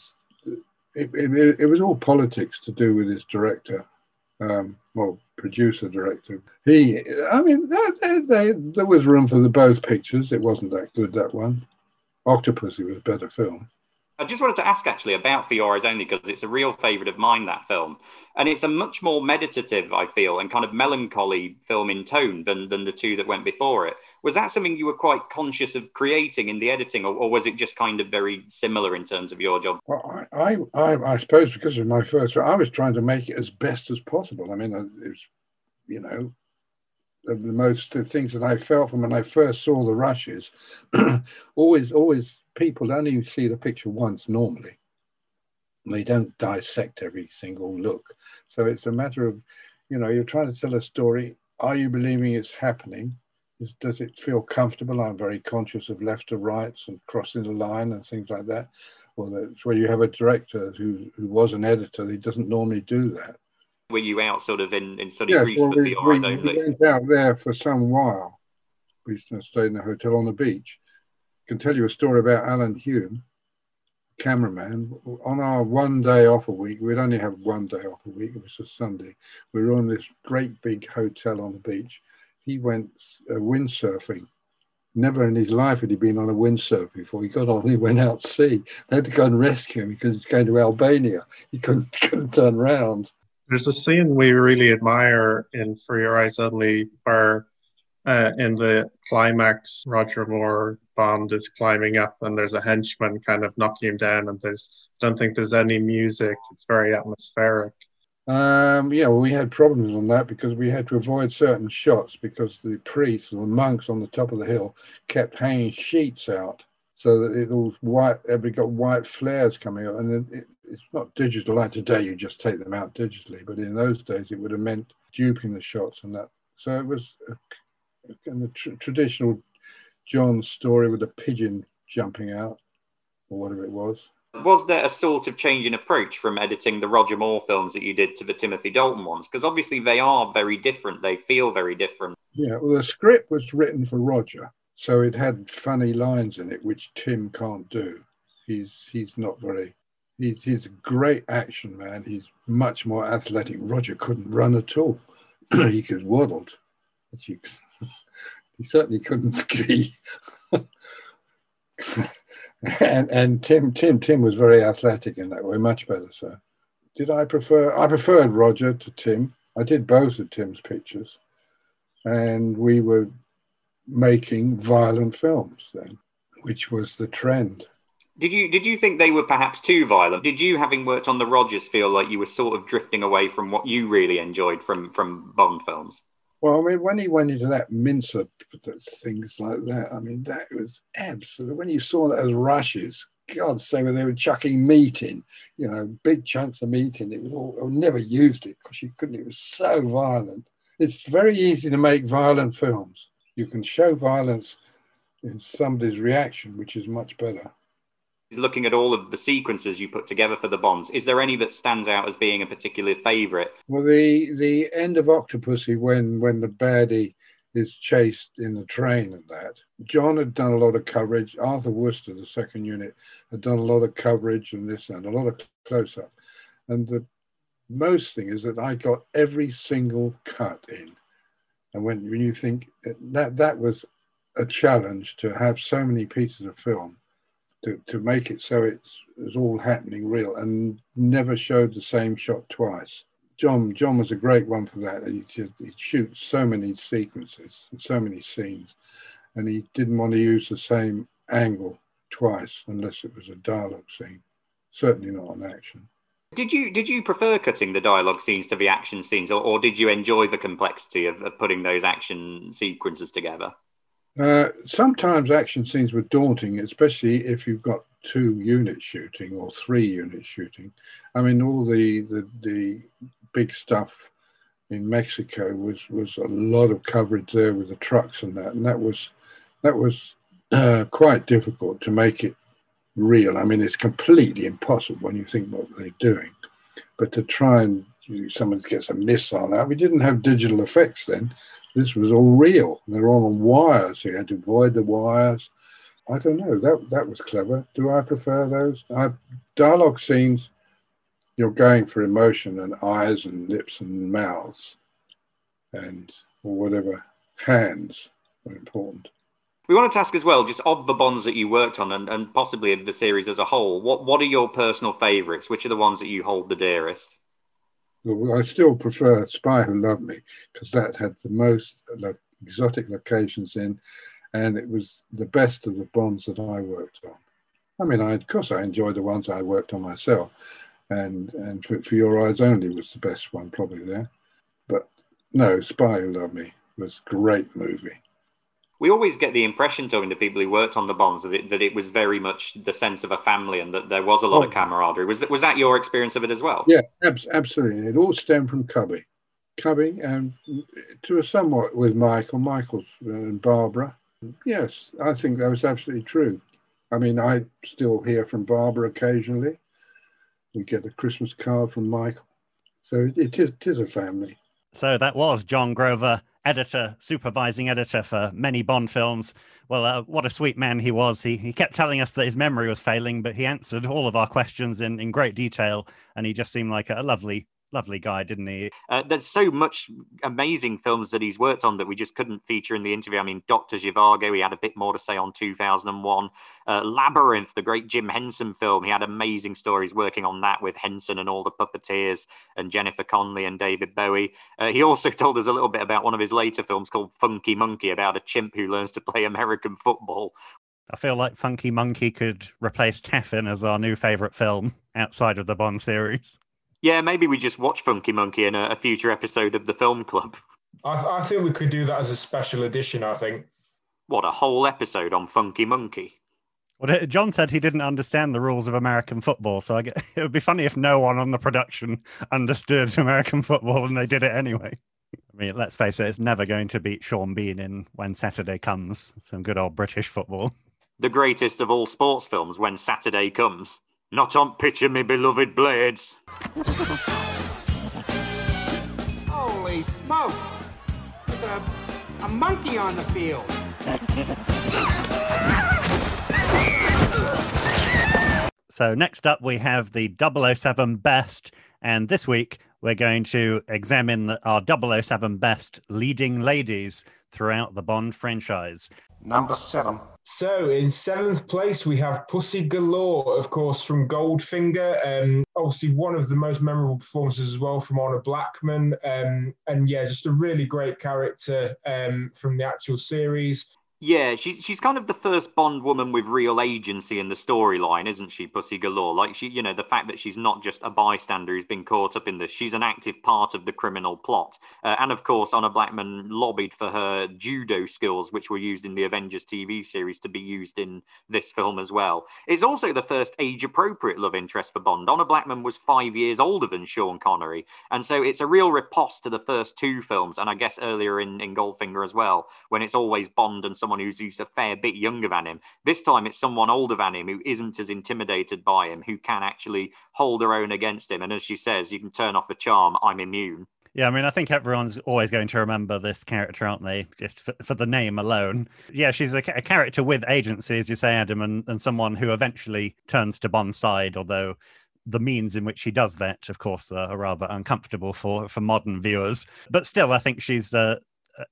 it, it, it was all politics to do with his director, um, well, producer director. He, I mean, that, they, there was room for the both pictures. It wasn't that good that one. Octopussy was a better film. I just wanted to ask actually about For Eyes Only because it's a real favourite of mine, that film. And it's a much more meditative, I feel, and kind of melancholy film in tone than, than the two that went before it. Was that something you were quite conscious of creating in the editing, or, or was it just kind of very similar in terms of your job? Well, I, I, I suppose because of my first, I was trying to make it as best as possible. I mean, it was, you know, the, the most things that I felt from when I first saw the rushes, always, always people only see the picture once normally. They don't dissect every single look. So it's a matter of, you know, you're trying to tell a story. Are you believing it's happening? Is, does it feel comfortable? I'm very conscious of left to rights and crossing the line and things like that. Well, that's where you have a director who, who was an editor. He doesn't normally do that. Were you out sort of in, in sunny yes, Greece well, for we, we, only? We went out there for some while. We stayed in a hotel on the beach can tell you a story about Alan Hume, cameraman. On our one day off a week, we'd only have one day off a week, it was a Sunday. We were on this great big hotel on the beach. He went uh, windsurfing. Never in his life had he been on a windsurf before. He got on, he went out to sea. They had to go and rescue him because he's going to Albania. He couldn't, couldn't turn around. There's a scene we really admire in For Your Eyes Only where uh, in the climax, Roger Moore Bond is climbing up, and there's a henchman kind of knocking him down, and there's don't think there's any music. It's very atmospheric. Um, yeah, well, we had problems on that because we had to avoid certain shots because the priests or the monks on the top of the hill kept hanging sheets out so that it all white. Every got white flares coming up. and it, it's not digital like today. You just take them out digitally, but in those days it would have meant duping the shots and that. So it was a, a, a tr- traditional John story with a pigeon jumping out or whatever it was. Was there a sort of change in approach from editing the Roger Moore films that you did to the Timothy Dalton ones? Because obviously they are very different. They feel very different. Yeah, well, the script was written for Roger, so it had funny lines in it, which Tim can't do. He's he's not very. He's he's a great action man. He's much more athletic. Roger couldn't run at all. he could waddled. You, he certainly couldn't ski. and and Tim Tim Tim was very athletic in that way, much better. So, did I prefer? I preferred Roger to Tim. I did both of Tim's pictures, and we were making violent films then, which was the trend. Did you did you think they were perhaps too violent? Did you, having worked on the Rogers, feel like you were sort of drifting away from what you really enjoyed from from Bond films? Well, I mean, when he went into that mincer things like that, I mean, that was absolute. When you saw that as rushes, God save when they were chucking meat in, you know, big chunks of meat in. It was all, I never used it because you couldn't. It was so violent. It's very easy to make violent films. You can show violence in somebody's reaction, which is much better. Looking at all of the sequences you put together for the bonds. Is there any that stands out as being a particular favorite? Well the the end of octopussy when when the baddie is chased in the train and that john had done a lot of coverage. Arthur Wooster the second unit had done a lot of coverage and this and a lot of close up and the most thing is that i got every single cut in and when, when you think that that was a challenge to have so many pieces of film to, to make it so it's, it's all happening real and never showed the same shot twice. John John was a great one for that. He he shoots so many sequences and so many scenes, and he didn't want to use the same angle twice unless it was a dialogue scene. Certainly not an action. Did you did you prefer cutting the dialogue scenes to the action scenes, or, or did you enjoy the complexity of, of putting those action sequences together? Uh, sometimes action scenes were daunting, especially if you've got two units shooting or three units shooting. I mean, all the, the, the big stuff in Mexico was, was a lot of coverage there with the trucks and that, and that was that was uh, quite difficult to make it real. I mean, it's completely impossible when you think what they're doing, but to try and someone gets a missile out, we didn't have digital effects then, this was all real. They're all on wires. So you had to avoid the wires. I don't know. That that was clever. Do I prefer those? I, dialogue scenes, you're going for emotion and eyes and lips and mouths, and or whatever hands are important. We wanted to ask as well, just of the bonds that you worked on, and, and possibly of the series as a whole, what what are your personal favourites? Which are the ones that you hold the dearest? Well, I still prefer Spy Who Loved Me because that had the most exotic locations in, and it was the best of the bonds that I worked on. I mean, I, of course, I enjoyed the ones I worked on myself, and and for, for Your Eyes Only was the best one probably there. But no, Spy Who Loved Me was a great movie we always get the impression talking to people who worked on the bonds that it, that it was very much the sense of a family and that there was a lot oh. of camaraderie. Was was that your experience of it as well? Yeah, ab- absolutely. It all stemmed from Cubby, Cubby, and to a somewhat with Michael, Michael's and Barbara. Yes, I think that was absolutely true. I mean, I still hear from Barbara occasionally. We get a Christmas card from Michael. So it is, it is a family. So that was John Grover editor, supervising editor for many Bond films. Well, uh, what a sweet man he was. He, he kept telling us that his memory was failing, but he answered all of our questions in, in great detail. And he just seemed like a lovely, lovely guy, didn't he? Uh, there's so much amazing films that he's worked on that we just couldn't feature in the interview. I mean, Dr. Zhivago, he had a bit more to say on 2001. Uh, Labyrinth, the great Jim Henson film, he had amazing stories working on that with Henson and all the puppeteers and Jennifer Connelly and David Bowie. Uh, he also told us a little bit about one of his later films called Funky Monkey, about a chimp who learns to play American football. I feel like Funky Monkey could replace Taffin as our new favourite film outside of the Bond series. Yeah, maybe we just watch Funky Monkey in a, a future episode of the Film Club. I, th- I think we could do that as a special edition. I think. What a whole episode on Funky Monkey. Well, John said he didn't understand the rules of American football, so I get, it would be funny if no one on the production understood American football and they did it anyway. I mean, let's face it, it's never going to beat Sean Bean in When Saturday Comes, some good old British football. The greatest of all sports films, When Saturday Comes. Not on picture, me beloved blades. Holy smoke! There's a, a monkey on the field. So, next up, we have the 007 Best. And this week, we're going to examine our 007 Best leading ladies throughout the Bond franchise. Number seven. So in seventh place we have Pussy Galore, of course, from Goldfinger. Um, obviously one of the most memorable performances as well from Honor Blackman. Um, and yeah, just a really great character um, from the actual series. Yeah, she's she's kind of the first Bond woman with real agency in the storyline, isn't she, Pussy Galore? Like she, you know, the fact that she's not just a bystander who's been caught up in this; she's an active part of the criminal plot. Uh, and of course, Honor Blackman lobbied for her judo skills, which were used in the Avengers TV series, to be used in this film as well. It's also the first age-appropriate love interest for Bond. Honor Blackman was five years older than Sean Connery, and so it's a real riposte to the first two films, and I guess earlier in in Goldfinger as well, when it's always Bond and someone someone who's, who's a fair bit younger than him. This time it's someone older than him who isn't as intimidated by him, who can actually hold her own against him. And as she says, you can turn off the charm, I'm immune. Yeah, I mean, I think everyone's always going to remember this character, aren't they? Just for, for the name alone. Yeah, she's a, a, character with agency, as you say, Adam, and, and someone who eventually turns to Bond's side, although the means in which she does that, of course, are rather uncomfortable for for modern viewers. But still, I think she's uh,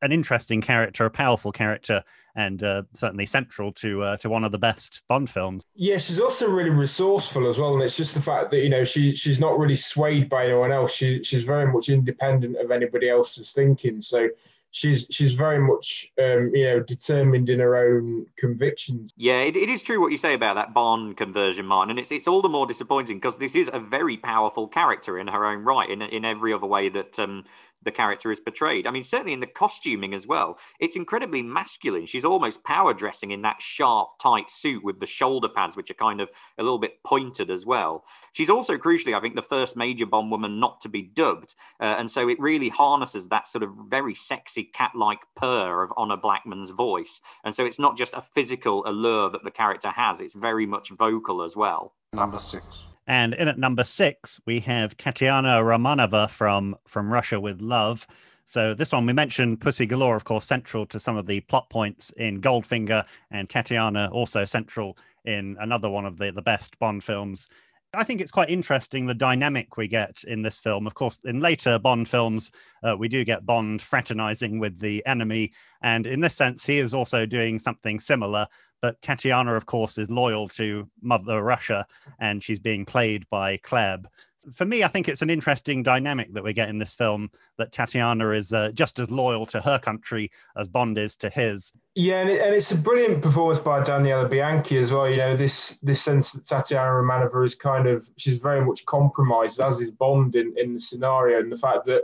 an interesting character, a powerful character, and uh, certainly central to uh, to one of the best Bond films. Yeah, she's also really resourceful as well, and it's just the fact that you know she she's not really swayed by anyone else. She she's very much independent of anybody else's thinking. So she's she's very much um, you know determined in her own convictions. Yeah, it, it is true what you say about that Bond conversion, Martin, and it's it's all the more disappointing because this is a very powerful character in her own right, in in every other way that um, the character is portrayed. I mean, certainly in the costuming as well, it's incredibly masculine. She's almost power dressing in that sharp, tight suit with the shoulder pads, which are kind of a little bit pointed as well. She's also, crucially, I think, the first major Bond woman not to be dubbed. Uh, and so it really harnesses that sort of very sexy cat like purr of Honor Blackman's voice. And so it's not just a physical allure that the character has, it's very much vocal as well. Number six. And in at number six, we have Tatiana Romanova from From Russia with Love. So this one we mentioned Pussy Galore, of course, central to some of the plot points in Goldfinger, and Tatiana also central in another one of the, the best Bond films. I think it's quite interesting the dynamic we get in this film. Of course, in later Bond films, uh, we do get Bond fraternizing with the enemy. And in this sense, he is also doing something similar. But Tatiana, of course, is loyal to Mother Russia and she's being played by Klebb. For me, I think it's an interesting dynamic that we get in this film that Tatiana is uh, just as loyal to her country as Bond is to his. Yeah, and, it, and it's a brilliant performance by Daniela Bianchi as well. You know, this this sense that Tatiana Romanova is kind of, she's very much compromised, as is Bond in, in the scenario, and the fact that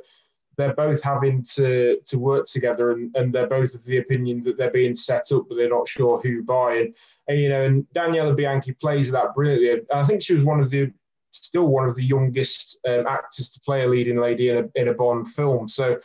they're both having to to work together and, and they're both of the opinion that they're being set up but they're not sure who by and, and you know and Daniela Bianchi plays that brilliantly I think she was one of the still one of the youngest um, actors to play a leading lady in a, in a Bond film. So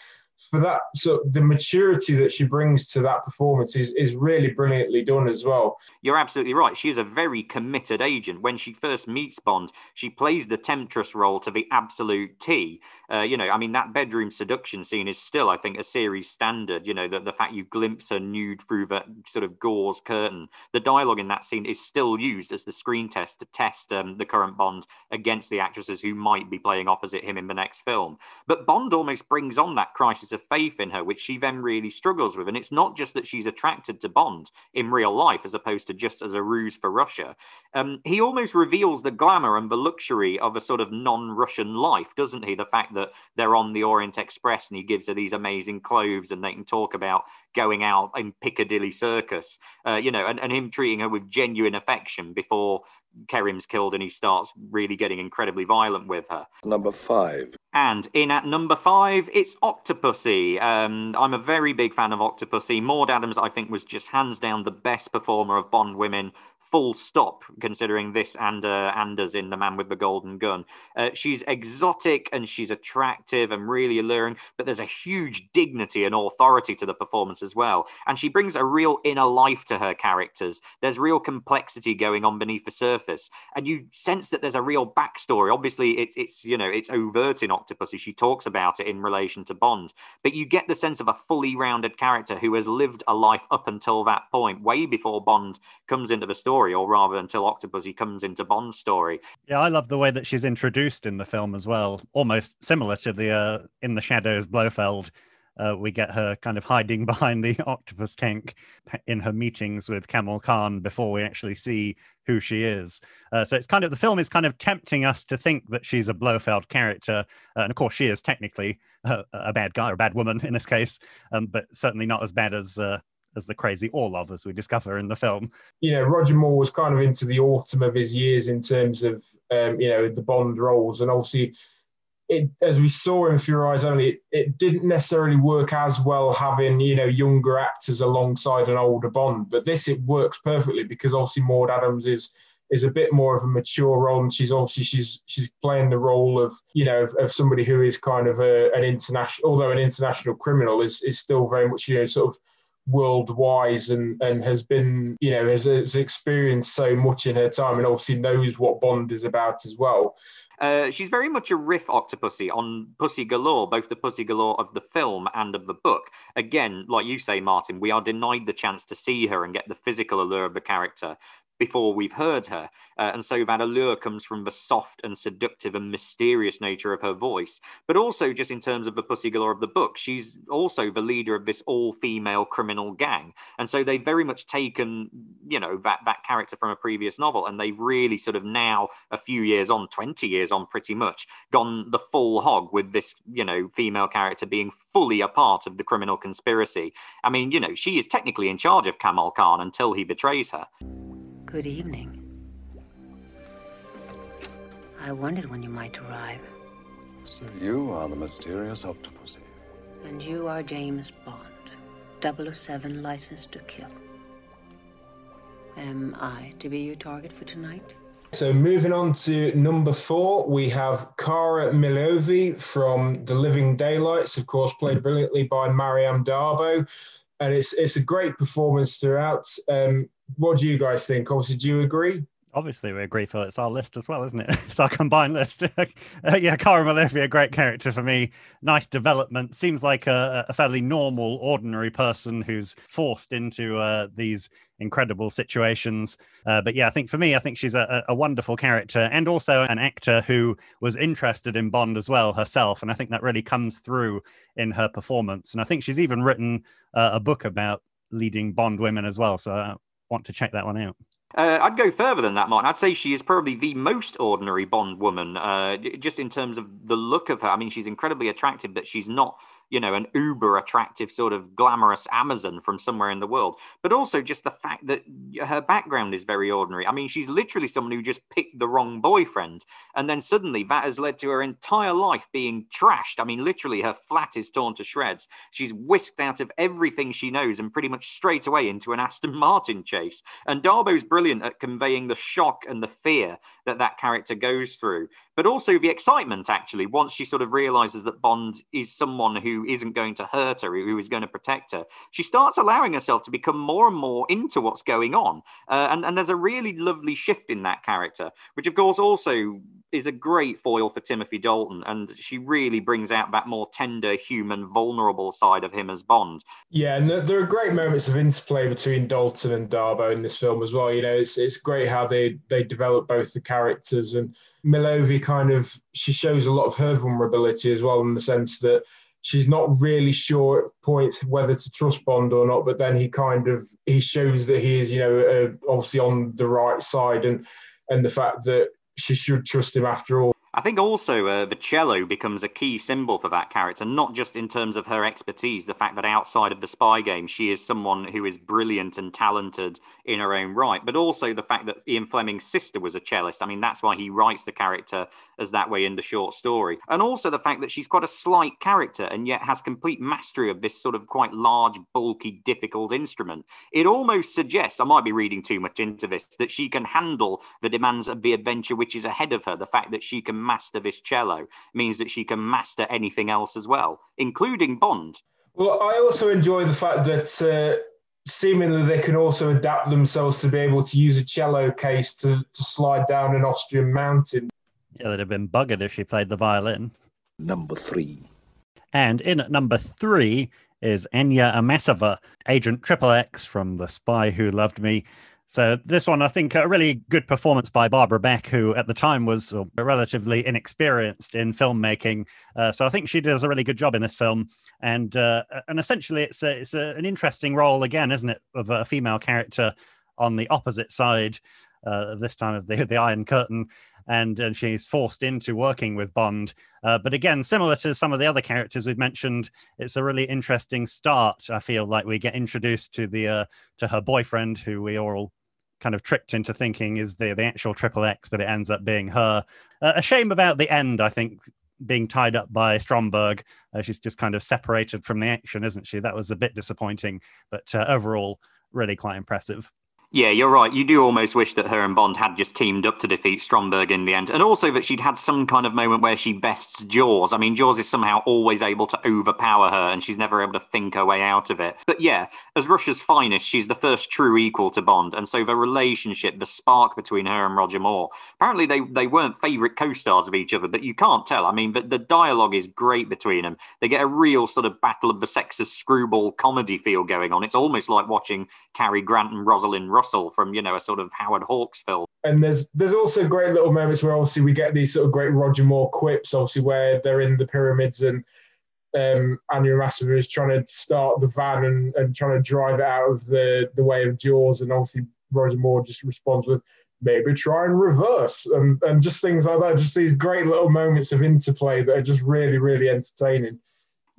for that so the maturity that she brings to that performance is, is really brilliantly done as well. You're absolutely right. She is a very committed agent. When she first meets bond she plays the temptress role to the absolute t uh, you know i mean that bedroom seduction scene is still i think a series standard you know the, the fact you glimpse her nude through that sort of gauze curtain the dialogue in that scene is still used as the screen test to test um, the current bond against the actresses who might be playing opposite him in the next film but bond almost brings on that crisis of faith in her, which she then really struggles with. And it's not just that she's attracted to Bond in real life, as opposed to just as a ruse for Russia. Um, he almost reveals the glamour and the luxury of a sort of non Russian life, doesn't he? The fact that they're on the Orient Express and he gives her these amazing clothes and they can talk about going out in Piccadilly Circus, uh, you know, and, and him treating her with genuine affection before Kerim's killed and he starts really getting incredibly violent with her. Number five. And in at number five, it's Octopussy. Um, I'm a very big fan of Octopussy. Maud Adams, I think, was just hands down the best performer of Bond women full stop, considering this and uh, Anders in The Man with the Golden Gun. Uh, she's exotic and she's attractive and really alluring, but there's a huge dignity and authority to the performance as well. And she brings a real inner life to her characters. There's real complexity going on beneath the surface, and you sense that there's a real backstory. Obviously, it's it's you know it's overt in Octopussy. She talks about it in relation to Bond, but you get the sense of a fully rounded character who has lived a life up until that point, way before Bond comes into the story story, or rather until Octopussy comes into Bond's story. Yeah, I love the way that she's introduced in the film as well, almost similar to the uh, in the Shadows Blofeld. Uh, we get her kind of hiding behind the octopus tank in her meetings with Kamal Khan before we actually see who she is. Uh, so it's kind of the film is kind of tempting us to think that she's a Blofeld character, uh, and of course she is technically a, a, bad guy or a bad woman in this case, um, but certainly not as bad as uh, as the crazy Orlov, as we discover in the film. You know, Roger Moore was kind of into the autumn of his years in terms of, um, you know, the Bond roles. And obviously, it, as we saw in Your Eyes Only, it, it, didn't necessarily work as well having, you know, younger actors alongside an older Bond. But this, it works perfectly because obviously Maud Adams is is a bit more of a mature role and she's obviously she's she's playing the role of you know of, of somebody who is kind of a, an international although an international criminal is is still very much you know sort of worldwide and and has been you know has, has experienced so much in her time and obviously knows what Bond is about as well. Uh, she's very much a riff octopussy on Pussy Galore, both the Pussy Galore of the film and of the book. Again, like you say, Martin, we are denied the chance to see her and get the physical allure of the character before we've heard her. Uh, and so that allure comes from the soft and seductive and mysterious nature of her voice, but also just in terms of the Pussy Galore of the book. She's also the leader of this all female criminal gang. And so they've very much taken, you know, that, that character from a previous novel and they've really sort of now, a few years on, 20 years on pretty much, gone the full hog with this, you know, female character being fully a part of the criminal conspiracy. I mean, you know, she is technically in charge of Kamal Khan until he betrays her. Good evening. I wondered when you might arrive. So you are the mysterious octopus. And you are James Bond, 007 licensed to kill. Am I to be your target for tonight? So moving on to number four, we have Cara Milovy from The Living Daylights, of course, played brilliantly by Maryam d'Abo. And it's it's a great performance throughout. Um, what do you guys think? Obviously, do you agree? obviously we agree, Phil. It's our list as well, isn't it? it's our combined list. uh, yeah, Cara a great character for me. Nice development. Seems like a, a fairly normal, ordinary person who's forced into uh, these incredible situations. Uh, but yeah, I think for me, I think she's a, a, wonderful character and also an actor who was interested in Bond as well herself. And I think that really comes through in her performance. And I think she's even written uh, a book about leading Bond women as well. So I want to check that one out. Uh, I'd go further than that, Martin. I'd say she is probably the most ordinary Bond woman, uh, just in terms of the look of her. I mean, she's incredibly attractive, but she's not you know, an uber attractive sort of glamorous Amazon from somewhere in the world, but also just the fact that her background is very ordinary. I mean, she's literally someone who just picked the wrong boyfriend. And then suddenly that has led to her entire life being trashed. I mean, literally, her flat is torn to shreds. She's whisked out of everything she knows and pretty much straight away into an Aston Martin chase. And d'Abo's brilliant at conveying the shock and the fear that that character goes through. But also the excitement actually once she sort of realizes that Bond is someone who isn't going to hurt her, who is going to protect her. She starts allowing herself to become more and more into what's going on, uh, and and there's a really lovely shift in that character, which of course also is a great foil for Timothy Dalton, and she really brings out that more tender, human, vulnerable side of him as Bond. Yeah, and there are great moments of interplay between Dalton and d'Abo in this film as well. You know, it's it's great how they they develop both the characters, and Milovy kind of she shows a lot of her vulnerability as well in the sense that she's not really sure at points whether to trust Bond or not, but then he kind of he shows that he is, you know, uh, obviously on the right side, and and the fact that she should trust him after all. I think also uh, the cello becomes a key symbol for that character, not just in terms of her expertise, the fact that outside of the spy game, she is someone who is brilliant and talented in her own right, but also the fact that Ian Fleming's sister was a cellist. I mean, that's why he writes the character as that way in the short story. And also the fact that she's quite a slight character and yet has complete mastery of this sort of quite large, bulky, difficult instrument. It almost suggests, I might be reading too much into this, that she can handle the demands of the adventure which is ahead of her. The fact that she can master this cello means that she can master anything else as well, including Bond. Well, I also enjoy the fact that uh, seemingly they can also adapt themselves to be able to use a cello case to, to slide down an Austrian mountain. Yeah, they'd have been buggered if she played the violin. Number three. And in at number three is Anya Amasova, Agent Triple X from The Spy Who Loved Me. So this one, I think, a really good performance by Barbara Bach, who at the time was relatively inexperienced in filmmaking. Uh, so I think she does a really good job in this film, and uh, and essentially it's a, it's a, an interesting role again, isn't it, of a female character on the opposite side. Uh, this time of the the Iron Curtain, and, and she's forced into working with Bond. Uh, but again, similar to some of the other characters we've mentioned, it's a really interesting start. I feel like we get introduced to the uh, to her boyfriend, who we all kind of tricked into thinking is the the actual triple X, but it ends up being her. Uh, a shame about the end, I think, being tied up by Stromberg. Uh, she's just kind of separated from the action, isn't she? That was a bit disappointing, but uh, overall, really quite impressive. Yeah, you're right. You do almost wish that her and Bond had just teamed up to defeat Stromberg in the end. And also that she'd had some kind of moment where she bests Jaws. I mean, Jaws is somehow always able to overpower her and she's never able to think her way out of it. But yeah, as Russia's finest, she's the first true equal to Bond. And so the relationship, the spark between her and Roger Moore, apparently they, they weren't favourite co stars of each other, but you can't tell. I mean, but the dialogue is great between them. They get a real sort of battle of the sexes screwball comedy feel going on. It's almost like watching Cary Grant and Rosalind Russell from, you know, a sort of Howard Hawks film. And there's there's also great little moments where obviously we get these sort of great Roger Moore quips, obviously where they're in the pyramids and um, Anya Amasova is trying to start the van and, and trying to drive it out of the, the way of Jaws. And obviously Roger Moore just responds with, maybe try and reverse and, and just things like that. Just these great little moments of interplay that are just really, really entertaining.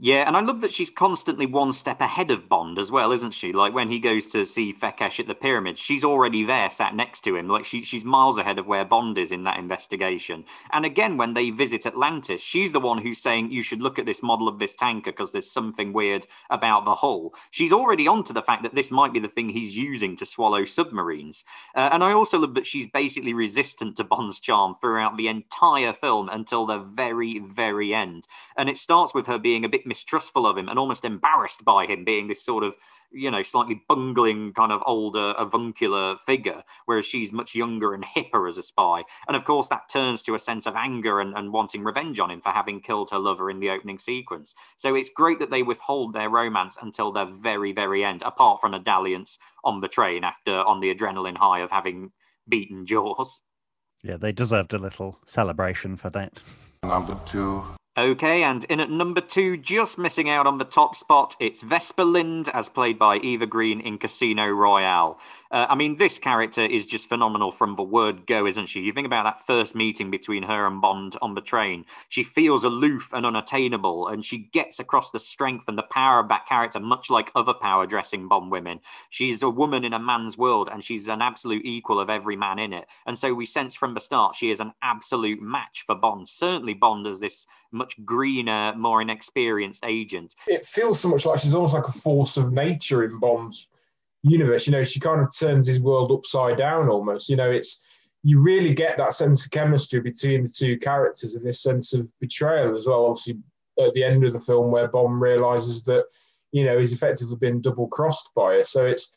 Yeah, and I love that she's constantly one step ahead of Bond as well, isn't she? Like when he goes to see Fekkesh at the pyramids, she's already there, sat next to him. Like she, she's miles ahead of where Bond is in that investigation. And again, when they visit Atlantis, she's the one who's saying you should look at this model of this tanker because there's something weird about the hull. She's already onto the fact that this might be the thing he's using to swallow submarines. Uh, and I also love that she's basically resistant to Bond's charm throughout the entire film until the very, very end. And it starts with her being a bit mistrustful of him and almost embarrassed by him being this sort of you know slightly bungling kind of older avuncular figure whereas she's much younger and hipper as a spy. And of course that turns to a sense of anger and, and wanting revenge on him for having killed her lover in the opening sequence. So it's great that they withhold their romance until the very very end apart from a dalliance on the train after on the adrenaline high of having beaten jaws. Yeah they deserved a little celebration for that. Number two Okay, and in at number two, just missing out on the top spot, it's Vesper Lynd, as played by Eva Green in Casino Royale. Uh, I mean, this character is just phenomenal from the word go, isn't she? You think about that first meeting between her and Bond on the train. She feels aloof and unattainable, and she gets across the strength and the power of that character, much like other power dressing Bond women. She's a woman in a man's world, and she's an absolute equal of every man in it. And so we sense from the start she is an absolute match for Bond. Certainly, Bond as this much greener, more inexperienced agent. It feels so much like she's almost like a force of nature in Bond's universe. You know, she kind of turns his world upside down almost. You know, it's you really get that sense of chemistry between the two characters and this sense of betrayal as well. Obviously, at the end of the film, where Bond realizes that you know he's effectively been double crossed by her. So it's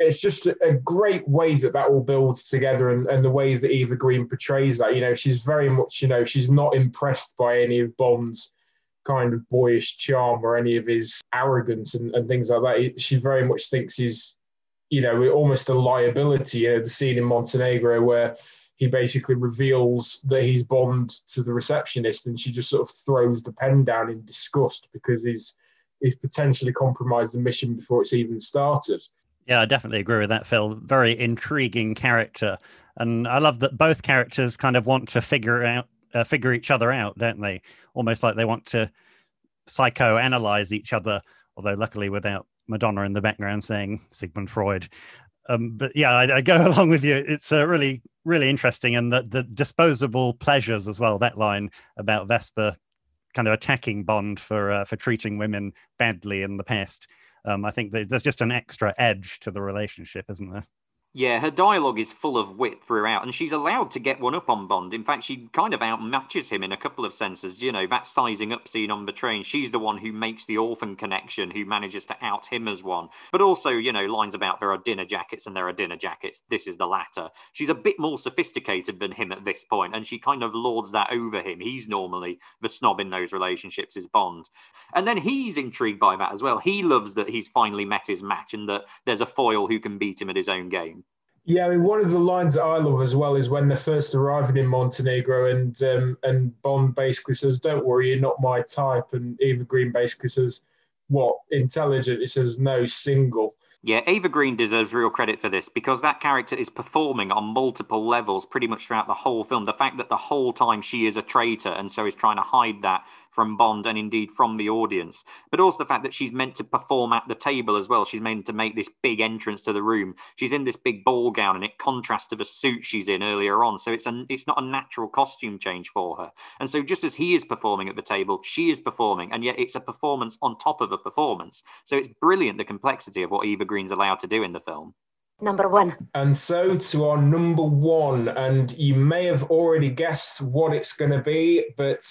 it's just a great way that that all builds together and, and the way that Eva Green portrays that. You know, she's very much, you know, she's not impressed by any of Bond's kind of boyish charm or any of his arrogance and, and things like that. She very much thinks he's, you know, almost a liability. You know, the scene in Montenegro where he basically reveals that he's Bond to the receptionist and she just sort of throws the pen down in disgust because he's he's potentially compromised the mission before it's even started. Yeah, I definitely agree with that, Phil. Very intriguing character, and I love that both characters kind of want to figure out uh, figure each other out, don't they? Almost like they want to psychoanalyze each other. Although, luckily, without Madonna in the background saying Sigmund Freud. Um, but yeah, I, I, go along with you. It's uh, really, really interesting, and the the disposable pleasures as well. That line about Vesper kind of attacking Bond for uh, for treating women badly in the past um, I think there's just an extra edge to the relationship, isn't there? Yeah, her dialogue is full of wit throughout, and she's allowed to get one up on Bond. In fact, she kind of outmatches him in a couple of senses. You know, that sizing up scene on the train, she's the one who makes the orphan connection, who manages to out him as one. But also, you know, lines about there are dinner jackets and there are dinner jackets. This is the latter. She's a bit more sophisticated than him at this point, and she kind of lords that over him. He's normally the snob in those relationships, is Bond. And then he's intrigued by that as well. He loves that he's finally met his match and that there's a foil who can beat him at his own game. Yeah, I mean, one of the lines that I love as well is when they're first arriving in Montenegro, and um, and Bond basically says, "Don't worry, you're not my type," and Eva Green basically says, "What intelligent?" He says, "No, single." Yeah, Eva Green deserves real credit for this because that character is performing on multiple levels pretty much throughout the whole film. The fact that the whole time she is a traitor and so is trying to hide that from Bond and indeed from the audience, but also the fact that she's meant to perform at the table as well. She's meant to make this big entrance to the room. She's in this big ball gown and it contrasts to the suit she's in earlier on. So it's a, it's not a natural costume change for her. And so just as he is performing at the table, she is performing, and yet it's a performance on top of a performance. So it's brilliant the complexity of what Eva Green's allowed to do in the film number one. And so to our number one, and you may have already guessed what it's going to be, but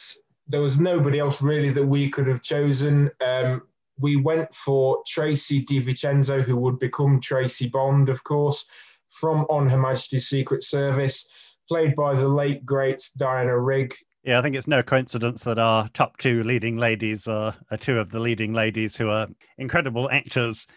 there was nobody else really that we could have chosen. Um, we went for Tracy Di Vicenzo, who would become Tracy Bond, of course, from On Her Majesty's Secret Service, played by the late great Diana Rigg. Yeah, I think it's no coincidence that our top two leading ladies are, are two of the leading ladies who are incredible actors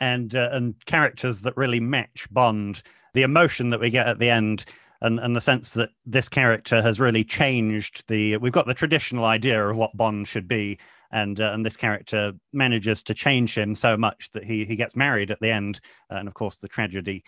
and uh, and characters that really match Bond. The emotion that we get at the end and and the sense that this character has really changed the we've got the traditional idea of what Bond should be and uh, and this character manages to change him so much that he he gets married at the end and of course the tragedy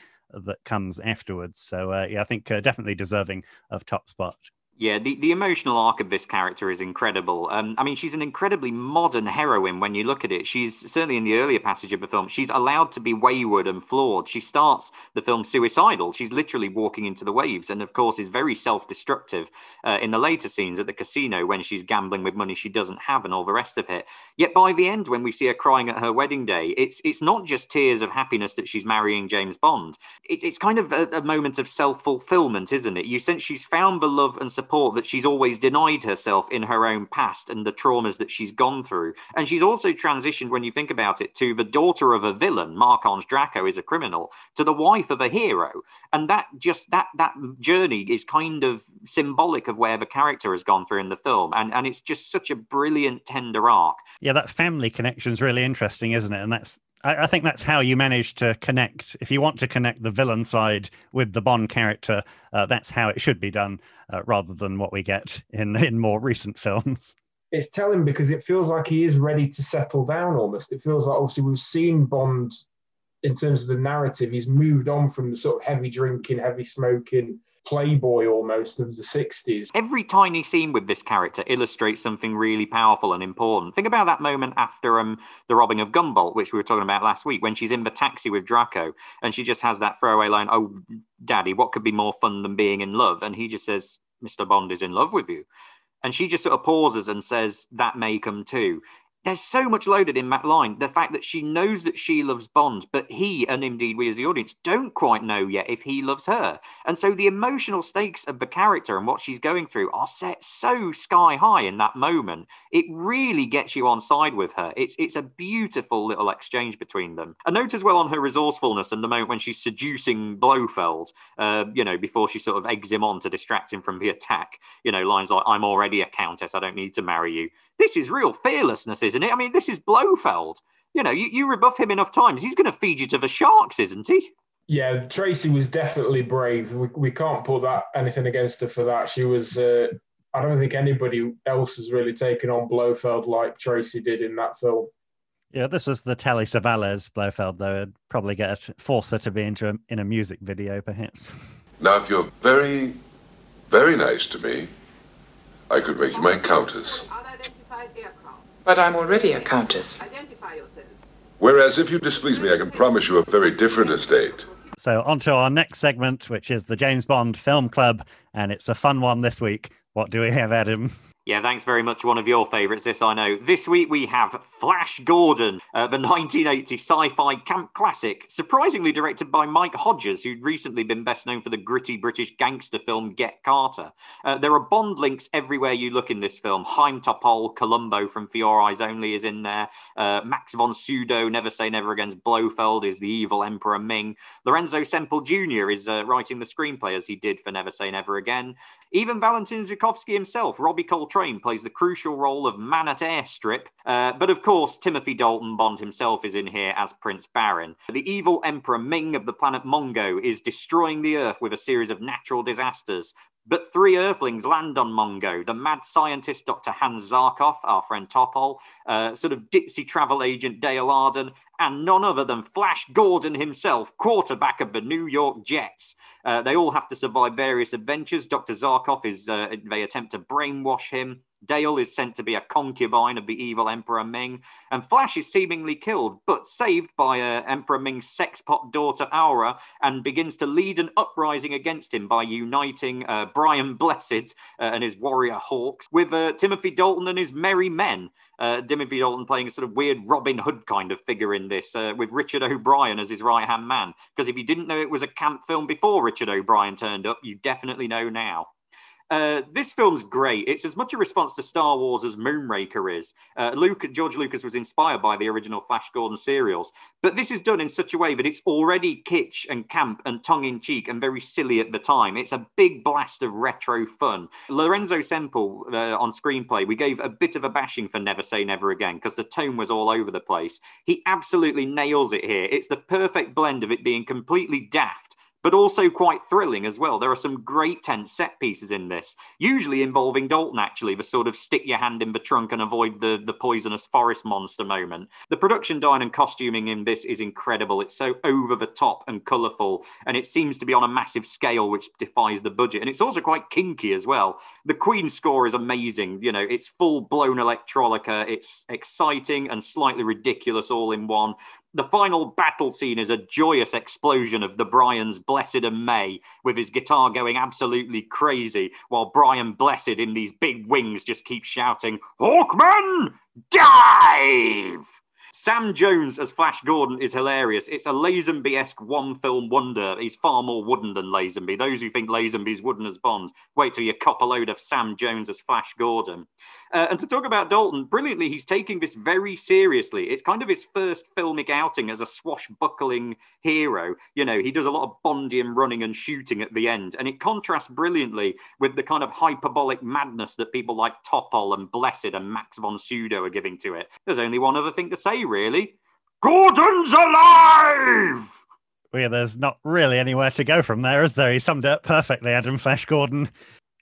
that comes afterwards. So uh, yeah I think uh, definitely deserving of top spot yeah, the, the emotional arc of this character is incredible. Um, I mean, she's an incredibly modern heroine when you look at it. She's certainly in the earlier passage of the film, she's allowed to be wayward and flawed. She starts the film suicidal. She's literally walking into the waves, and of course, is very self destructive uh, in the later scenes at the casino when she's gambling with money she doesn't have and all the rest of it. Yet by the end, when we see her crying at her wedding day, it's it's not just tears of happiness that she's marrying James Bond. It, it's kind of a, a moment of self fulfillment, isn't it? You sense she's found the love and support support that she's always denied herself in her own past and the traumas that she's gone through. And she's also transitioned, when you think about it, to the daughter of a villain, Marc-Ange Draco is a criminal, to the wife of a hero. And that just that that journey is kind of symbolic of where the character has gone through in the film. And and it's just such a brilliant tender arc. Yeah, that family connection is really interesting, isn't it? And that's I, I, think that's how you manage to connect. If you want to connect the villain side with the Bond character, uh, that's how it should be done, uh, rather than what we get in in more recent films. It's telling because it feels like he is ready to settle down. Almost, it feels like obviously we've seen Bond in terms of the narrative. He's moved on from the sort of heavy drinking, heavy smoking playboy almost of the 60s. Every tiny scene with this character illustrates something really powerful and important. Think about that moment after um, the robbing of Gumbold, which we were talking about last week, when she's in the taxi with Draco and she just has that throwaway line, Oh, daddy, what could be more fun than being in love? And he just says, Mr. Bond is in love with you. And she just sort of pauses and says, That may come too there's so much loaded in that line. The fact that she knows that she loves Bond, but he, and indeed we as the audience, don't quite know yet if he loves her. And so the emotional stakes of the character and what she's going through are set so sky high in that moment. It really gets you on side with her. It's it's a beautiful little exchange between them. A note as well on her resourcefulness and the moment when she's seducing Blofeld, uh, you know, before she sort of eggs him on to distract him from the attack. You know, lines like, I'm already a countess, I don't need to marry you. This is real fearlessness, isn't it? I mean, this is Blofeld. You know, you, you rebuff him enough times, he's going to feed you to the sharks, isn't he? Yeah, Tracy was definitely brave. We, we can't put that anything against her for that. She was. Uh, I don't think anybody else has really taken on Blofeld like Tracy did in that film. Yeah, this was the Telly Savalas Blofeld, though. I'd probably get her, force her to be into a, in a music video, perhaps. Now, if you're very, very nice to me, I could make you my countess. But I'm already a countess. Identify yourself. Whereas if you displease me, I can promise you a very different estate. So, on to our next segment, which is the James Bond Film Club. And it's a fun one this week. What do we have, Adam? Yeah, thanks very much. One of your favourites, this I know. This week we have Flash Gordon, uh, the 1980 sci fi camp classic, surprisingly directed by Mike Hodges, who'd recently been best known for the gritty British gangster film Get Carter. Uh, there are Bond links everywhere you look in this film. Haim Topol, Columbo from Your Eyes Only is in there. Uh, Max von Sydow, Never Say Never Against Blofeld, is the evil Emperor Ming. Lorenzo Semple Jr. is uh, writing the screenplay as he did for Never Say Never Again. Even Valentin Zukovsky himself, Robbie Coltrane, plays the crucial role of man at airstrip. Uh, but of course, Timothy Dalton Bond himself is in here as Prince Barin. The evil Emperor Ming of the planet Mongo is destroying the Earth with a series of natural disasters. But three Earthlings land on Mongo. The mad scientist Dr. Hans Zarkov, our friend Topol, uh, sort of ditzy travel agent Dale Arden, and none other than Flash Gordon himself, quarterback of the New York Jets. Uh, they all have to survive various adventures. Dr. Zarkov is, uh, they attempt to brainwash him. Dale is sent to be a concubine of the evil Emperor Ming, and Flash is seemingly killed, but saved by uh, Emperor Ming's sexpot daughter Aura, and begins to lead an uprising against him by uniting uh, Brian Blessed uh, and his warrior hawks with uh, Timothy Dalton and his merry men. Uh, Timothy Dalton playing a sort of weird Robin Hood kind of figure in this, uh, with Richard O'Brien as his right hand man. Because if you didn't know it was a camp film before Richard O'Brien turned up, you definitely know now. Uh, this film's great. It's as much a response to Star Wars as Moonraker is. Uh, Luke, George Lucas was inspired by the original Flash Gordon serials, but this is done in such a way that it's already kitsch and camp and tongue in cheek and very silly at the time. It's a big blast of retro fun. Lorenzo Semple uh, on screenplay, we gave a bit of a bashing for Never Say Never Again because the tone was all over the place. He absolutely nails it here. It's the perfect blend of it being completely daft but also quite thrilling as well. There are some great tense set pieces in this, usually involving Dalton, actually, the sort of stick your hand in the trunk and avoid the, the poisonous forest monster moment. The production design and costuming in this is incredible. It's so over the top and colourful, and it seems to be on a massive scale, which defies the budget. And it's also quite kinky as well. The Queen score is amazing. You know, it's full blown electronica, it's exciting and slightly ridiculous all in one the final battle scene is a joyous explosion of the Brian's Blessed and May, with his guitar going absolutely crazy, while Brian Blessed in these big wings just keeps shouting, Hawkman, dive! Sam Jones as Flash Gordon is hilarious. It's a Lazenby esque one film wonder. He's far more wooden than Lazenby. Those who think Lazenby's wooden as Bond, wait till you cop a load of Sam Jones as Flash Gordon. Uh, and to talk about Dalton, brilliantly, he's taking this very seriously. It's kind of his first filmic outing as a swashbuckling hero. You know, he does a lot of Bondian running and shooting at the end, and it contrasts brilliantly with the kind of hyperbolic madness that people like Topol and Blessed and Max von Sydow are giving to it. There's only one other thing to say, really. Gordon's alive! Well, yeah, there's not really anywhere to go from there, is there? He summed it up perfectly, Adam Flash Gordon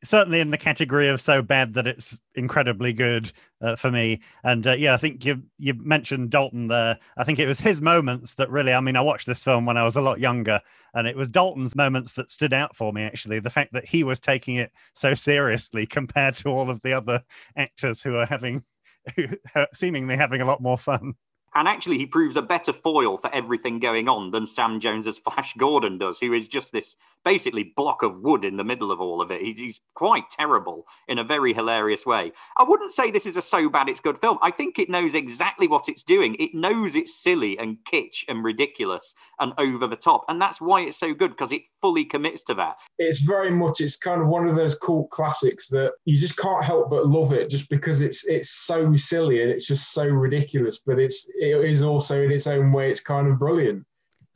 certainly in the category of so bad that it's incredibly good uh, for me. And uh, yeah, I think you you mentioned Dalton there. I think it was his moments that really. I mean, I watched this film when I was a lot younger, and it was Dalton's moments that stood out for me. Actually, the fact that he was taking it so seriously compared to all of the other actors who are having, who seemingly having a lot more fun. And actually, he proves a better foil for everything going on than Sam Jones's Flash Gordon does, who is just this basically block of wood in the middle of all of it. He's quite terrible in a very hilarious way. I wouldn't say this is a so bad it's good film. I think it knows exactly what it's doing. It knows it's silly and kitsch and ridiculous and over the top. And that's why it's so good because it fully commits to that. It's very much, it's kind of one of those cult classics that you just can't help but love it just because it's it's so silly and it's just so ridiculous. But it's it is also in its own way, it's kind of brilliant.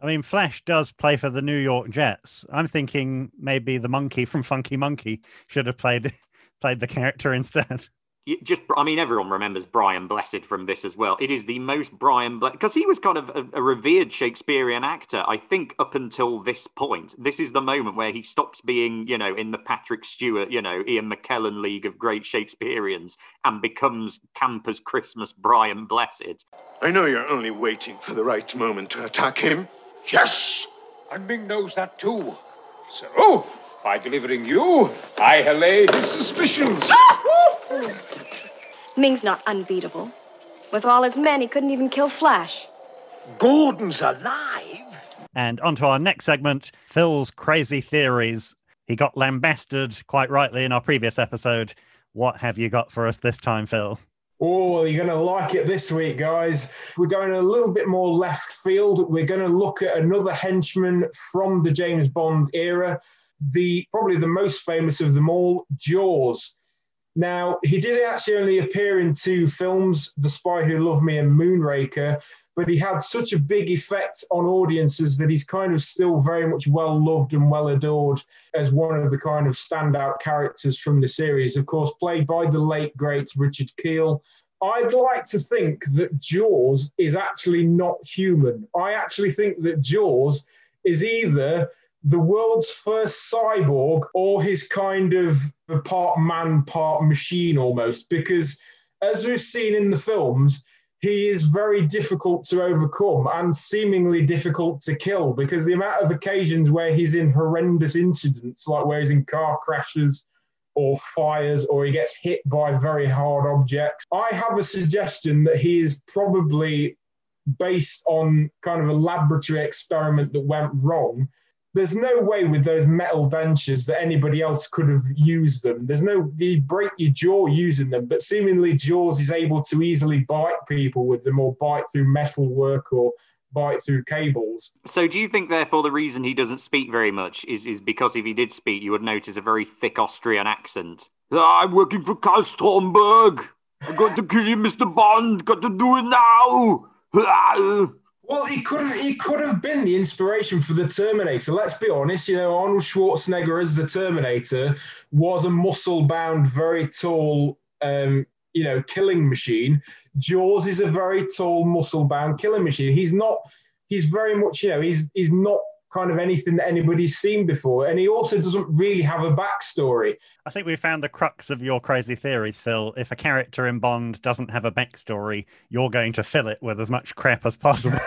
I mean, Flash does play for the New York Jets. I'm thinking maybe the monkey from Funky Monkey should have played played the character instead just I mean everyone remembers Brian Blessed from this as well. It is the most Brian Blessed because he was kind of a, a, revered Shakespearean actor. I think up until this point, this is the moment where he stops being you know in the Patrick Stewart, you know Ian McKellen League of great Shakespeareans and becomes Campers Christmas Brian Blessed. I know you're only waiting for the right moment to attack him. Yes, and Ming knows that too. So by delivering you, I allay his suspicions. Ah! Hmm. Ming's not unbeatable. With all his men, he couldn't even kill Flash. Gordon's alive. And on to our next segment Phil's crazy theories. He got lambasted quite rightly in our previous episode. What have you got for us this time, Phil? Oh, you're going to like it this week, guys. We're going a little bit more left field. We're going to look at another henchman from the James Bond era the probably the most famous of them all, Jaws. Now, he did actually only appear in two films, The Spy Who Loved Me and Moonraker, but he had such a big effect on audiences that he's kind of still very much well loved and well adored as one of the kind of standout characters from the series. Of course, played by the late, great Richard Kiel. I'd like to think that Jaws is actually not human. I actually think that Jaws is either the world's first cyborg or his kind of the part man, part machine almost, because as we've seen in the films, he is very difficult to overcome and seemingly difficult to kill because the amount of occasions where he's in horrendous incidents, like where he's in car crashes or fires or he gets hit by very hard objects. I have a suggestion that he is probably based on kind of a laboratory experiment that went wrong there's no way with those metal benches that anybody else could have used them. There's no you break your jaw using them, but seemingly Jaws is able to easily bite people with them or bite through metal work or bite through cables. So do you think therefore the reason he doesn't speak very much is, is because if he did speak you would notice a very thick Austrian accent? I'm working for Karl Stromberg. I've got to kill you, Mr. Bond. Got to do it now. Ah, Well, he could have he could have been the inspiration for the Terminator. Let's be honest. You know, Arnold Schwarzenegger as the Terminator was a muscle-bound, very tall, um, you know, killing machine. Jaws is a very tall, muscle-bound killing machine. He's not. He's very much, you know, he's he's not kind of anything that anybody's seen before. And he also doesn't really have a backstory. I think we found the crux of your crazy theories, Phil. If a character in Bond doesn't have a backstory, you're going to fill it with as much crap as possible.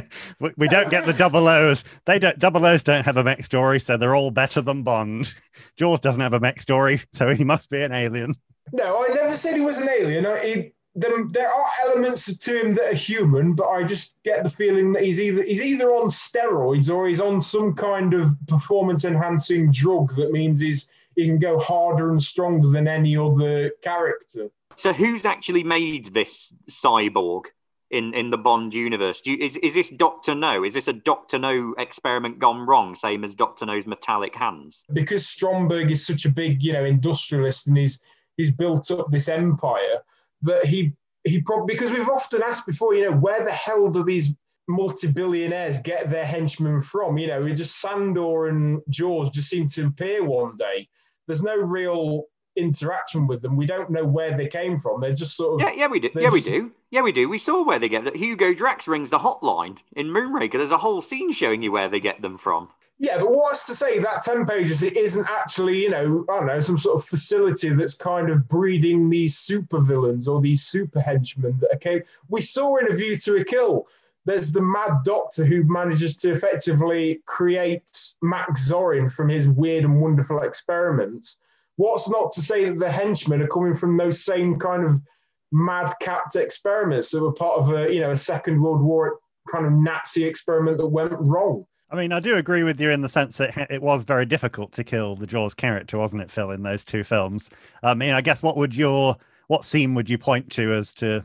we don't get the double O's. They don't double O's don't have a backstory, so they're all better than Bond. Jaws doesn't have a backstory, so he must be an alien. No, I never said he was an alien. He, there, there are elements to him that are human, but I just get the feeling that he's either he's either on steroids or he's on some kind of performance enhancing drug that means he's he can go harder and stronger than any other character. So who's actually made this cyborg in, in the Bond universe? You, is, is this Doctor No? Is this a Doctor No experiment gone wrong, same as Doctor No's metallic hands? Because Stromberg is such a big, you know, industrialist and he's he's built up this empire that he he probably because we've often asked before, you know, where the hell do these multi-billionaires get their henchmen from? You know, we just Sandor and Jaws just seem to appear one day. There's no real interaction with them. We don't know where they came from. They're just sort of yeah, yeah, we do, yeah, we do, yeah, we do. We saw where they get that. Hugo Drax rings the hotline in Moonraker. There's a whole scene showing you where they get them from. Yeah, but what's to say that 10 pages it isn't actually, you know, I don't know, some sort of facility that's kind of breeding these super villains or these super henchmen that okay. We saw in A View to a Kill, there's the mad doctor who manages to effectively create Max Zorin from his weird and wonderful experiments. What's not to say that the henchmen are coming from those same kind of madcapped experiments that were part of a you know a Second World War kind of Nazi experiment that went wrong. I mean, I do agree with you in the sense that it was very difficult to kill the Jaws character, wasn't it, Phil, in those two films? I mean, I guess what would your what scene would you point to as to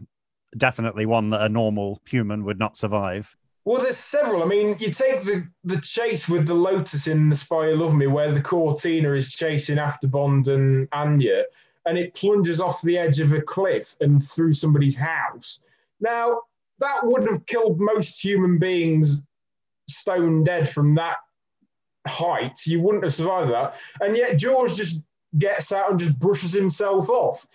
definitely one that a normal human would not survive? Well, there's several. I mean, you take the, the chase with the Lotus in The Spy Who Loved Me, where the Cortina is chasing after Bond and Anya, and it plunges off the edge of a cliff and through somebody's house. Now, that would have killed most human beings stone dead from that height. You wouldn't have survived that. And yet, Jaws just gets out and just brushes himself off.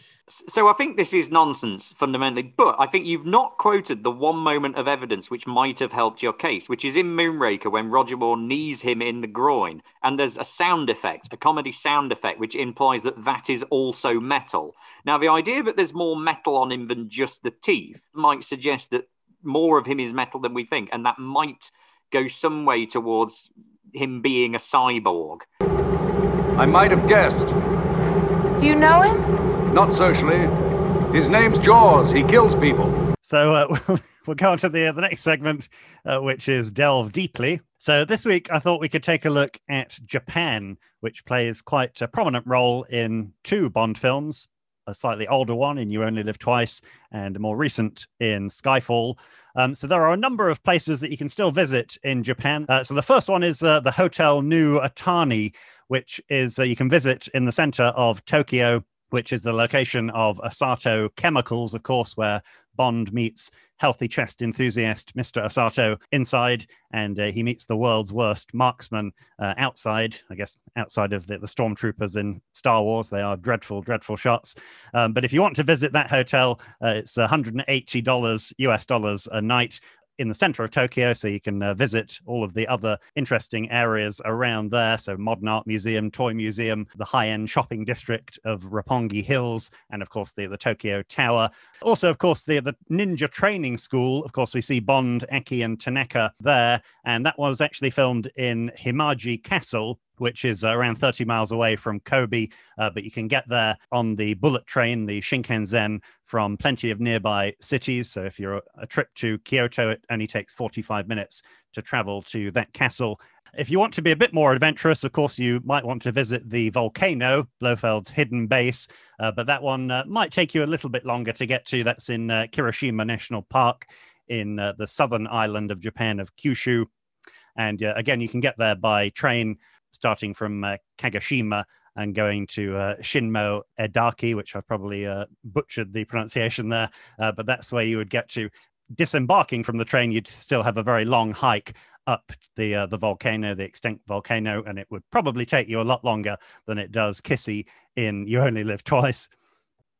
So I think this is nonsense fundamentally, but I think you've not quoted the one moment of evidence which might have helped your case, which is in Moonraker when Roger Moore knees him in the groin, and there's a sound effect, a comedy sound effect, which implies that that is also metal. Now, the idea that there's more metal on him than just the teeth might suggest that more of him is metal than we think, and that might go some way towards him being a cyborg. I might have guessed. Do you know him? Not socially. His name's Jaws. He kills people. So uh, we'll go on to the, the next segment, uh, which is Delve Deeply. So this week, I thought we could take a look at Japan, which plays quite a prominent role in two Bond films, a slightly older one in You Only Live Twice, and a more recent in Skyfall. Um, so there are a number of places that you can still visit in Japan. Uh, so the first one is uh, the Hotel New Otani, which is uh, you can visit in the center of Tokyo which is the location of Osato Chemicals, of course, where Bond meets healthy chest enthusiast Mr. Osato inside, and uh, he meets the world's worst marksman uh, outside. I guess outside of the, the, stormtroopers in Star Wars, they are dreadful, dreadful shots. Um, but if you want to visit that hotel, uh, it's $180 US dollars a night in the center of Tokyo, so you can uh, visit all of the other interesting areas around there. So, Modern Art Museum, Toy Museum, the high end shopping district of Roppongi Hills, and of course, the, the Tokyo Tower. Also, of course, the, the Ninja Training School. Of course, we see Bond, Aki, and Tanaka there, and that was actually filmed in Himeji Castle, which is around 30 miles away from Kobe, uh, but you can get there on the bullet train, the Shinkansen, from plenty of nearby cities. So if you're a, trip to Kyoto, it only takes 45 minutes to travel to that castle. If you want to be a bit more adventurous, of course, you might want to visit the volcano, Blofeld's hidden base, uh, but that one uh, might take you a little bit longer to get to. That's in uh, Kirishima National Park in uh, the southern island of Japan of Kyushu. And uh, again, you can get there by train starting from uh, Kagoshima and going to uh, Shinmo Edaki, which I've probably uh, butchered the pronunciation there, uh, but that's where you would get to. Disembarking from the train, you'd still have a very long hike up the uh, the volcano, the extinct volcano, and it would probably take you a lot longer than it does Kissy in You Only Live Twice.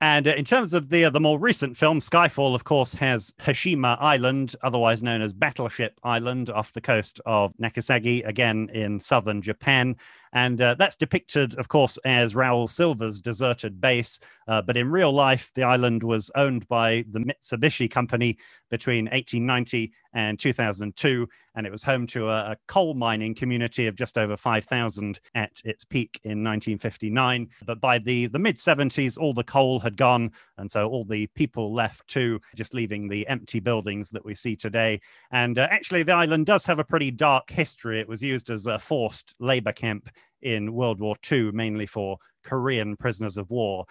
And uh, in terms of the uh, the more recent film, Skyfall, of course, has Hashima Island, otherwise known as Battleship Island, off the coast of Nagasaki, again in southern Japan. And uh, that's depicted, of course, as Raoul Silva's deserted base. Uh, but in real life, the island was owned by the Mitsubishi Company between 1890 and 2002. And it was home to a, a coal mining community of just over 5,000 at its peak in 1959. But by the, the mid 70s, all the coal had gone. And so all the people left too, just leaving the empty buildings that we see today. And uh, actually, the island does have a pretty dark history. It was used as a forced labor camp in World War II, mainly for Korean prisoners of war.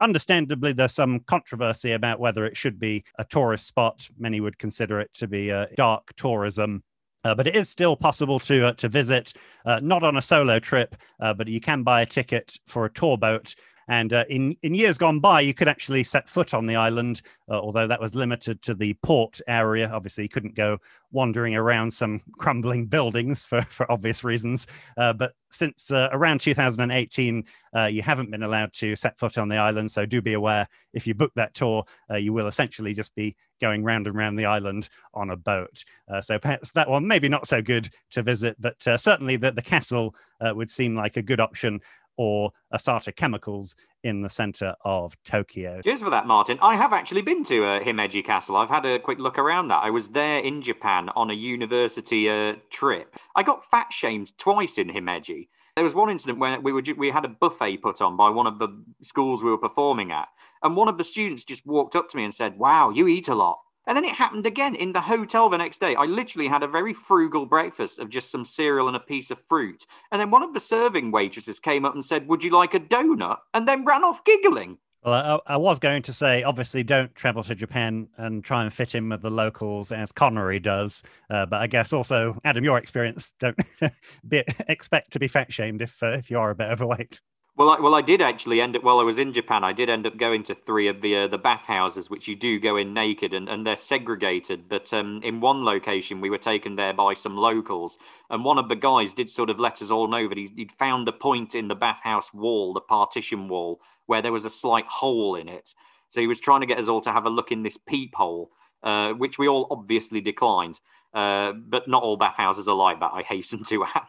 Understandably, there's some controversy about whether it should be a tourist spot. Many would consider it to be a dark tourism. Uh, but it is still possible to uh, to visit, uh, not on a solo trip, uh, but you can buy a ticket for a tour boat and uh, in, in years gone by, you could actually set foot on the island, uh, although that was limited to the port area. Obviously, you couldn't go wandering around some crumbling buildings for, for obvious reasons. Uh, but since uh, around 2018, uh, you haven't been allowed to set foot on the island. So do be aware if you book that tour, uh, you will essentially just be going round and round the island on a boat. so perhaps that one maybe not so good to visit, but certainly the, the castle would seem like a good option or Osato Chemicals in the center of Tokyo. Cheers for that, Martin. I have actually been to uh, Himeji Castle. I've had a quick look around that. I was there in Japan on a university uh, trip. I got fat shamed twice in Himeji There was one incident where we were we had a buffet put on by one of the schools we were performing at, and one of the students just walked up to me and said, "Wow, you eat a lot." And then it happened again in the hotel the next day. I literally had a very frugal breakfast of just some cereal and a piece of fruit. And then one of the serving waitresses came up and said, Would you like a donut? And then ran off giggling. Well, I, I, was going to say, obviously, don't travel to Japan and try and fit in with the locals as Connery does. Uh, but I guess also, Adam, your experience, don't be, expect to be fat shamed if uh, if you are a bit overweight. Well, I, well, I did actually end up while I was in Japan. I did end up going to three of the uh, the bathhouses, which you do go in naked, and, and they're segregated. But um, in one location, we were taken there by some locals, and one of the guys did sort of let us all know that he, would found a point in the bathhouse wall, the partition wall, where there was a slight hole in it. So he was trying to get us all to have a look in this peephole, uh, which we all obviously declined. Uh, but not all bathhouses are like that. I hasten to add.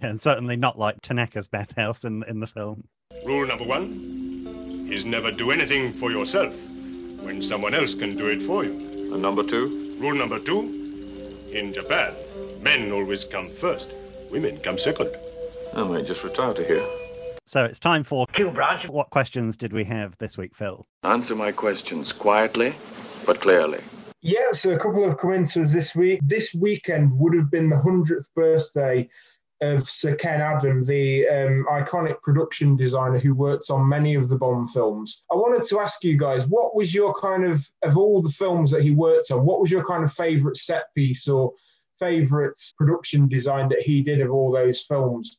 And certainly not like Tanaka's bathhouse in in the film. Rule number one is never do anything for yourself when someone else can do it for you. And number two? Rule number two, in Japan, men always come first, women come second. I might just retire to here. So it's time for Q branch. What questions did we have this week, Phil? Answer my questions quietly but clearly. Yeah, so a couple of commentaries this week. This weekend would have been the 100th birthday of Sir Ken Adam, the um, iconic production designer who worked on many of the Bond films. I wanted to ask you guys, what was your kind of, of all the films that he worked on, what was your kind of favourite set piece or favourite production design that he did of all those films?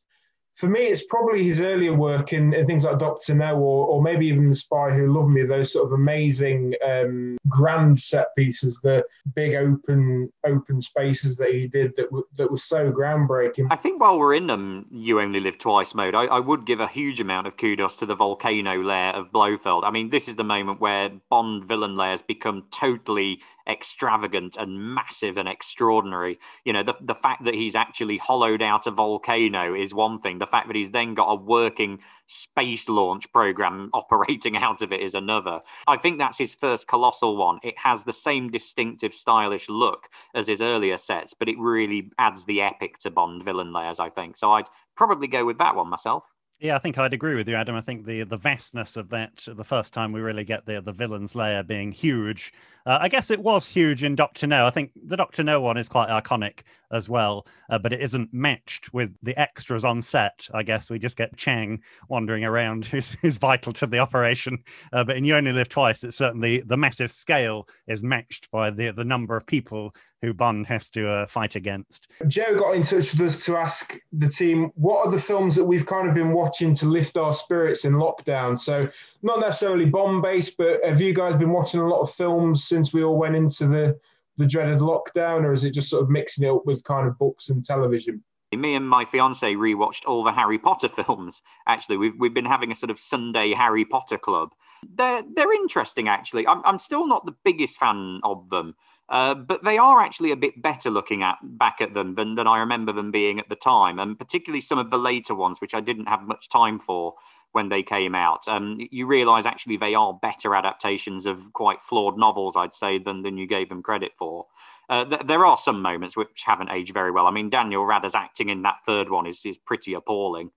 For me, it's probably his earlier work in, in things like Doctor No, or, or maybe even The Spy Who Loved Me. Those sort of amazing, um, grand set pieces, the big open open spaces that he did that w- that was so groundbreaking. I think while we're in them, you only live twice mode. I, I would give a huge amount of kudos to the volcano lair of Blofeld. I mean, this is the moment where Bond villain layers become totally extravagant and massive and extraordinary. You know, the, the fact that he's actually hollowed out a volcano is one thing. The fact that he's then got a working space launch program operating out of it is another. I think that's his first colossal one. It has the same distinctive, stylish look as his earlier sets, but it really adds the epic to Bond villain layers, I think. So I'd probably go with that one myself. Yeah, I think I'd agree with you, Adam. I think the the vastness of that, the first time we really get the the villain's lair being huge. Uh, I guess it was huge in Doctor No. I think the Doctor No one is quite iconic as well, uh, but it isn't matched with the extras on set. I guess we just get Chang wandering around, who's, who's vital to the operation. Uh, but in You Only Live Twice, it's certainly the massive scale is matched by the the number of people who Bond has to uh, fight against. Joe got in touch with us to ask the team what are the films that we've kind of been watching to lift our spirits in lockdown. So not necessarily Bond based, but have you guys been watching a lot of films since we all went into the the dreaded lockdown, or is it just sort of mixing it up with kind of books and television? Me and my fiance rewatched all the Harry Potter films. Actually, we've we've been having a sort of Sunday Harry Potter club. They're they're interesting. Actually, I'm I'm still not the biggest fan of them. Uh, but they are actually a bit better looking at back at them than, than I remember them being at the time, and particularly some of the later ones, which I didn't have much time for when they came out. Um, you realise actually they are better adaptations of quite flawed novels, I'd say, than than you gave them credit for. Uh, th- there are some moments which haven't aged very well. I mean, Daniel Radder's acting in that third one is is pretty appalling.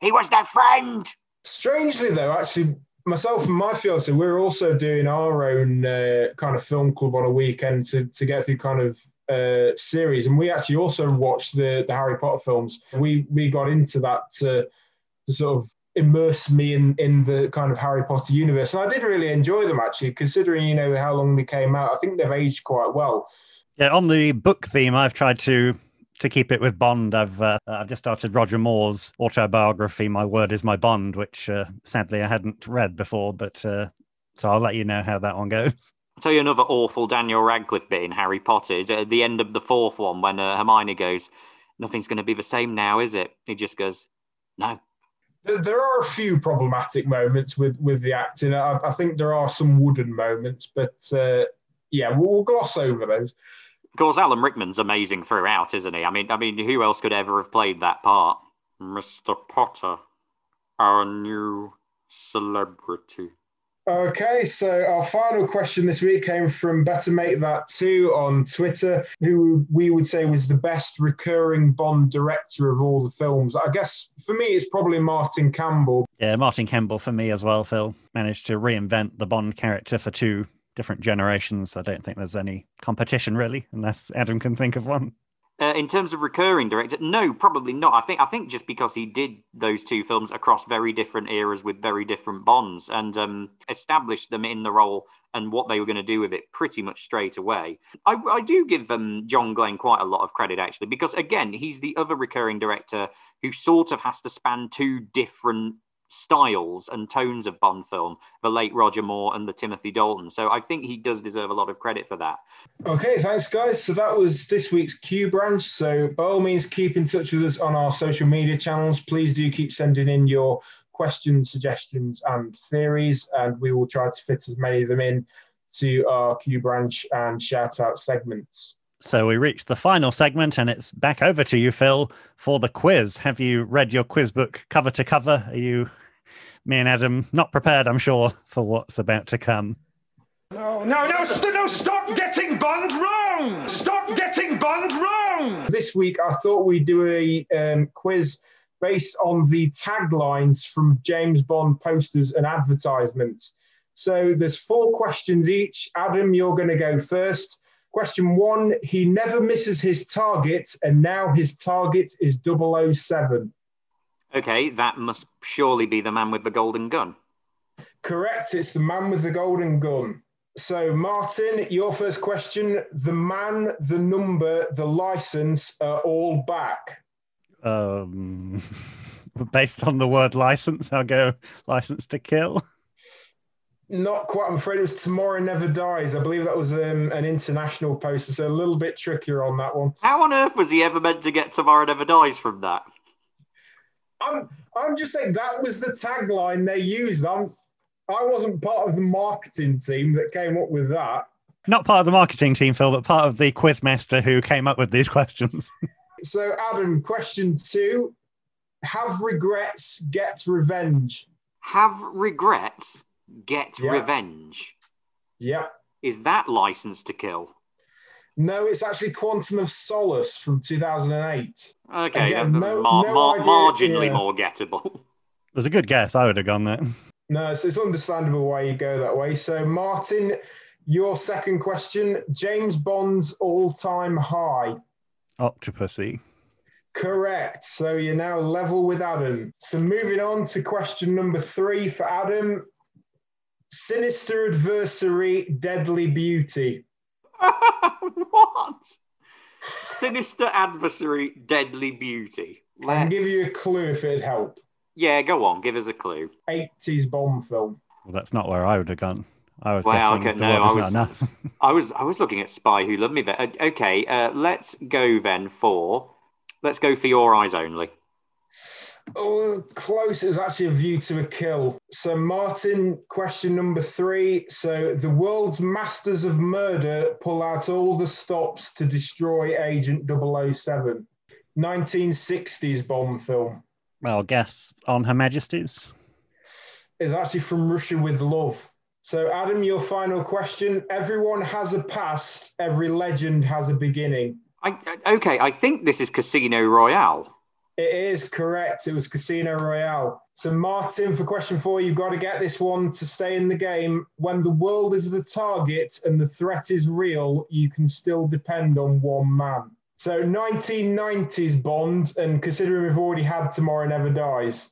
He was their friend. Strangely, though, actually, myself and my fiance, we're also doing our own uh, kind of film club on a weekend to, to get through kind of uh, series, and we actually also watched the the Harry Potter films. We we got into that to, to sort of immerse me in in the kind of Harry Potter universe, and I did really enjoy them actually, considering you know how long they came out. I think they've aged quite well. Yeah, on the book theme, I've tried to to keep it with Bond, I've uh, I've just started Roger Moore's autobiography. My word is my bond, which uh, sadly I hadn't read before, but uh, so I'll let you know how that one goes. I'll tell you another awful Daniel Radcliffe bit in Harry Potter is at the end of the fourth one when uh, Hermione goes, "Nothing's going to be the same now, is it?" He just goes, "No." There are a few problematic moments with with the acting. I, I think there are some wooden moments, but uh, yeah, we'll, we'll gloss over those. Of course, Alan Rickman's amazing throughout, isn't he? I mean, I mean, who else could ever have played that part? Mr. Potter, our new celebrity. Okay, so our final question this week came from Better Make That Too on Twitter, who we would say was the best recurring Bond director of all the films. I guess for me, it's probably Martin Campbell. Yeah, Martin Campbell for me as well, Phil. Managed to reinvent the Bond character for two different generations. I don't think there's any competition really, unless Adam can think of one. Uh, in terms of recurring director, no, probably not. I think I think just because he did those two films across very different eras with very different bonds and um, established them in the role and what they were going to do with it pretty much straight away. I, I do give um, John Glen quite a lot of credit actually because again he's the other recurring director who sort of has to span two different styles and tones of Bond film, the late Roger Moore and the Timothy Dalton. So I think he does deserve a lot of credit for that. Okay, thanks, guys. So that was this week's Q branch. So by all means, keep in touch with us on our social media channels. Please do keep sending in your questions, suggestions, and theories, and we will try to fit as many of them in to our Q branch and shout out segments. So we reached the final segment, and it's back over to you, Phil, for the quiz. Have you read your quiz book cover to cover? Are you, me and Adam, not prepared, I'm sure, for what's about to come? No, no, no, st- no, stop getting Bond wrong! Stop getting Bond wrong! This week, I thought we'd do a um, quiz based on the taglines from James Bond posters and advertisements. So there's four questions each. Adam, you're going to go first. Question one He never misses his target, and now his target is 007. Okay, that must surely be the man with the golden gun. Correct, it's the man with the golden gun. So, Martin, your first question the man, the number, the license are all back. Um, based on the word license, I'll go license to kill. Not quite. I'm afraid it was Tomorrow Never Dies. I believe that was um, an international poster, so a little bit trickier on that one. How on earth was he ever meant to get Tomorrow Never Dies from that? I'm, I'm just saying that was the tagline they used. I'm, I wasn't part of the marketing team that came up with that. Not part of the marketing team, Phil, but part of the quizmaster who came up with these questions. so, Adam, question two Have regrets, get revenge. Have regrets, get Yeah. revenge. Yeah. Is that license to kill? No, it's actually Quantum of Solace from 2008. Okay, Again, no- mar- no mar- marginally yeah. more gettable. There's a good guess. I would have gone there. No, so it's understandable why you go that way. So, Martin, your second question James Bond's all time high. Octopussy. Correct. So you're now level with Adam. So moving on to question number three for Adam Sinister Adversary, Deadly Beauty. what? Sinister adversary, deadly beauty. I can Let's- give you a clue if it'd help. Yeah, go on, give us a clue. 80s bomb film. Well, that's not where I would have gone. I was Wow, guessing okay, the no, world I was, not enough. I was, I was looking at Spy Who Loved Me. There. Uh, Okay, uh, let's go then for, let's go for Your Eyes Only. Oh, close. It was actually a view to a kill. So, Martin, question number three. So, the world's masters of murder pull out all the stops to destroy Agent 007. 1960s Bond film. Well, guess on Her Majesty's. is actually from Russia with Love. So, Adam, your final question. Everyone has a past, every legend has a beginning. I, I- okay, I think this is Casino Royale. It is correct. It was Casino Royale. So, Martin, for question four, you've got to get this one to stay in the game. When the world is the target and the threat is real, you can still depend on one man. So, 1990s Bond, and considering we've already had Tomorrow Never Dies.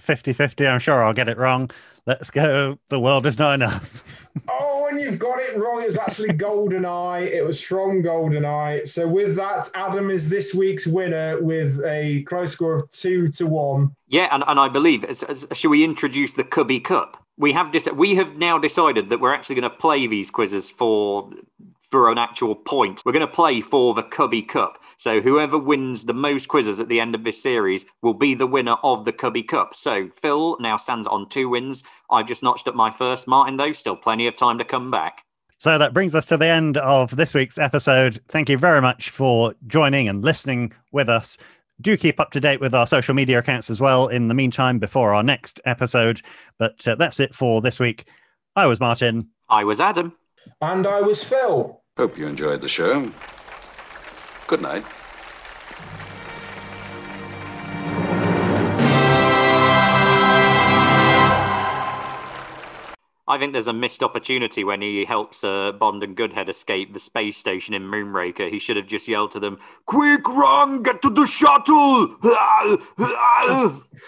50 50. I'm sure I'll get it wrong. Let's go. The world is not enough. Oh, and you've got it wrong. It was actually Golden Eye. It was from Golden Eye. So with that, Adam is this week's winner with a close score of two to one. Yeah, and, and I believe, as, as, should we introduce the Cubby Cup? We have dis- we have now decided that we're actually going to play these quizzes for for an actual point. We're going to play for the Cubby Cup. So whoever wins the most quizzes at the end of this series will be the winner of the Cubby Cup. So Phil now stands on two wins. I've just notched up my first. Martin, though, still plenty of time to come back. So that brings us to the end of this week's episode. Thank you very much for joining and listening with us. Do keep up to date with our social media accounts as well in the meantime before our next episode. But uh, that's it for this week. I was Martin. I was Adam. And I was Phil. Hope you enjoyed the show. Good night. I think there's a missed opportunity when he helps uh, Bond and Goodhead escape the space station in Moonraker. He should have just yelled to them, Quick, run, get to the shuttle!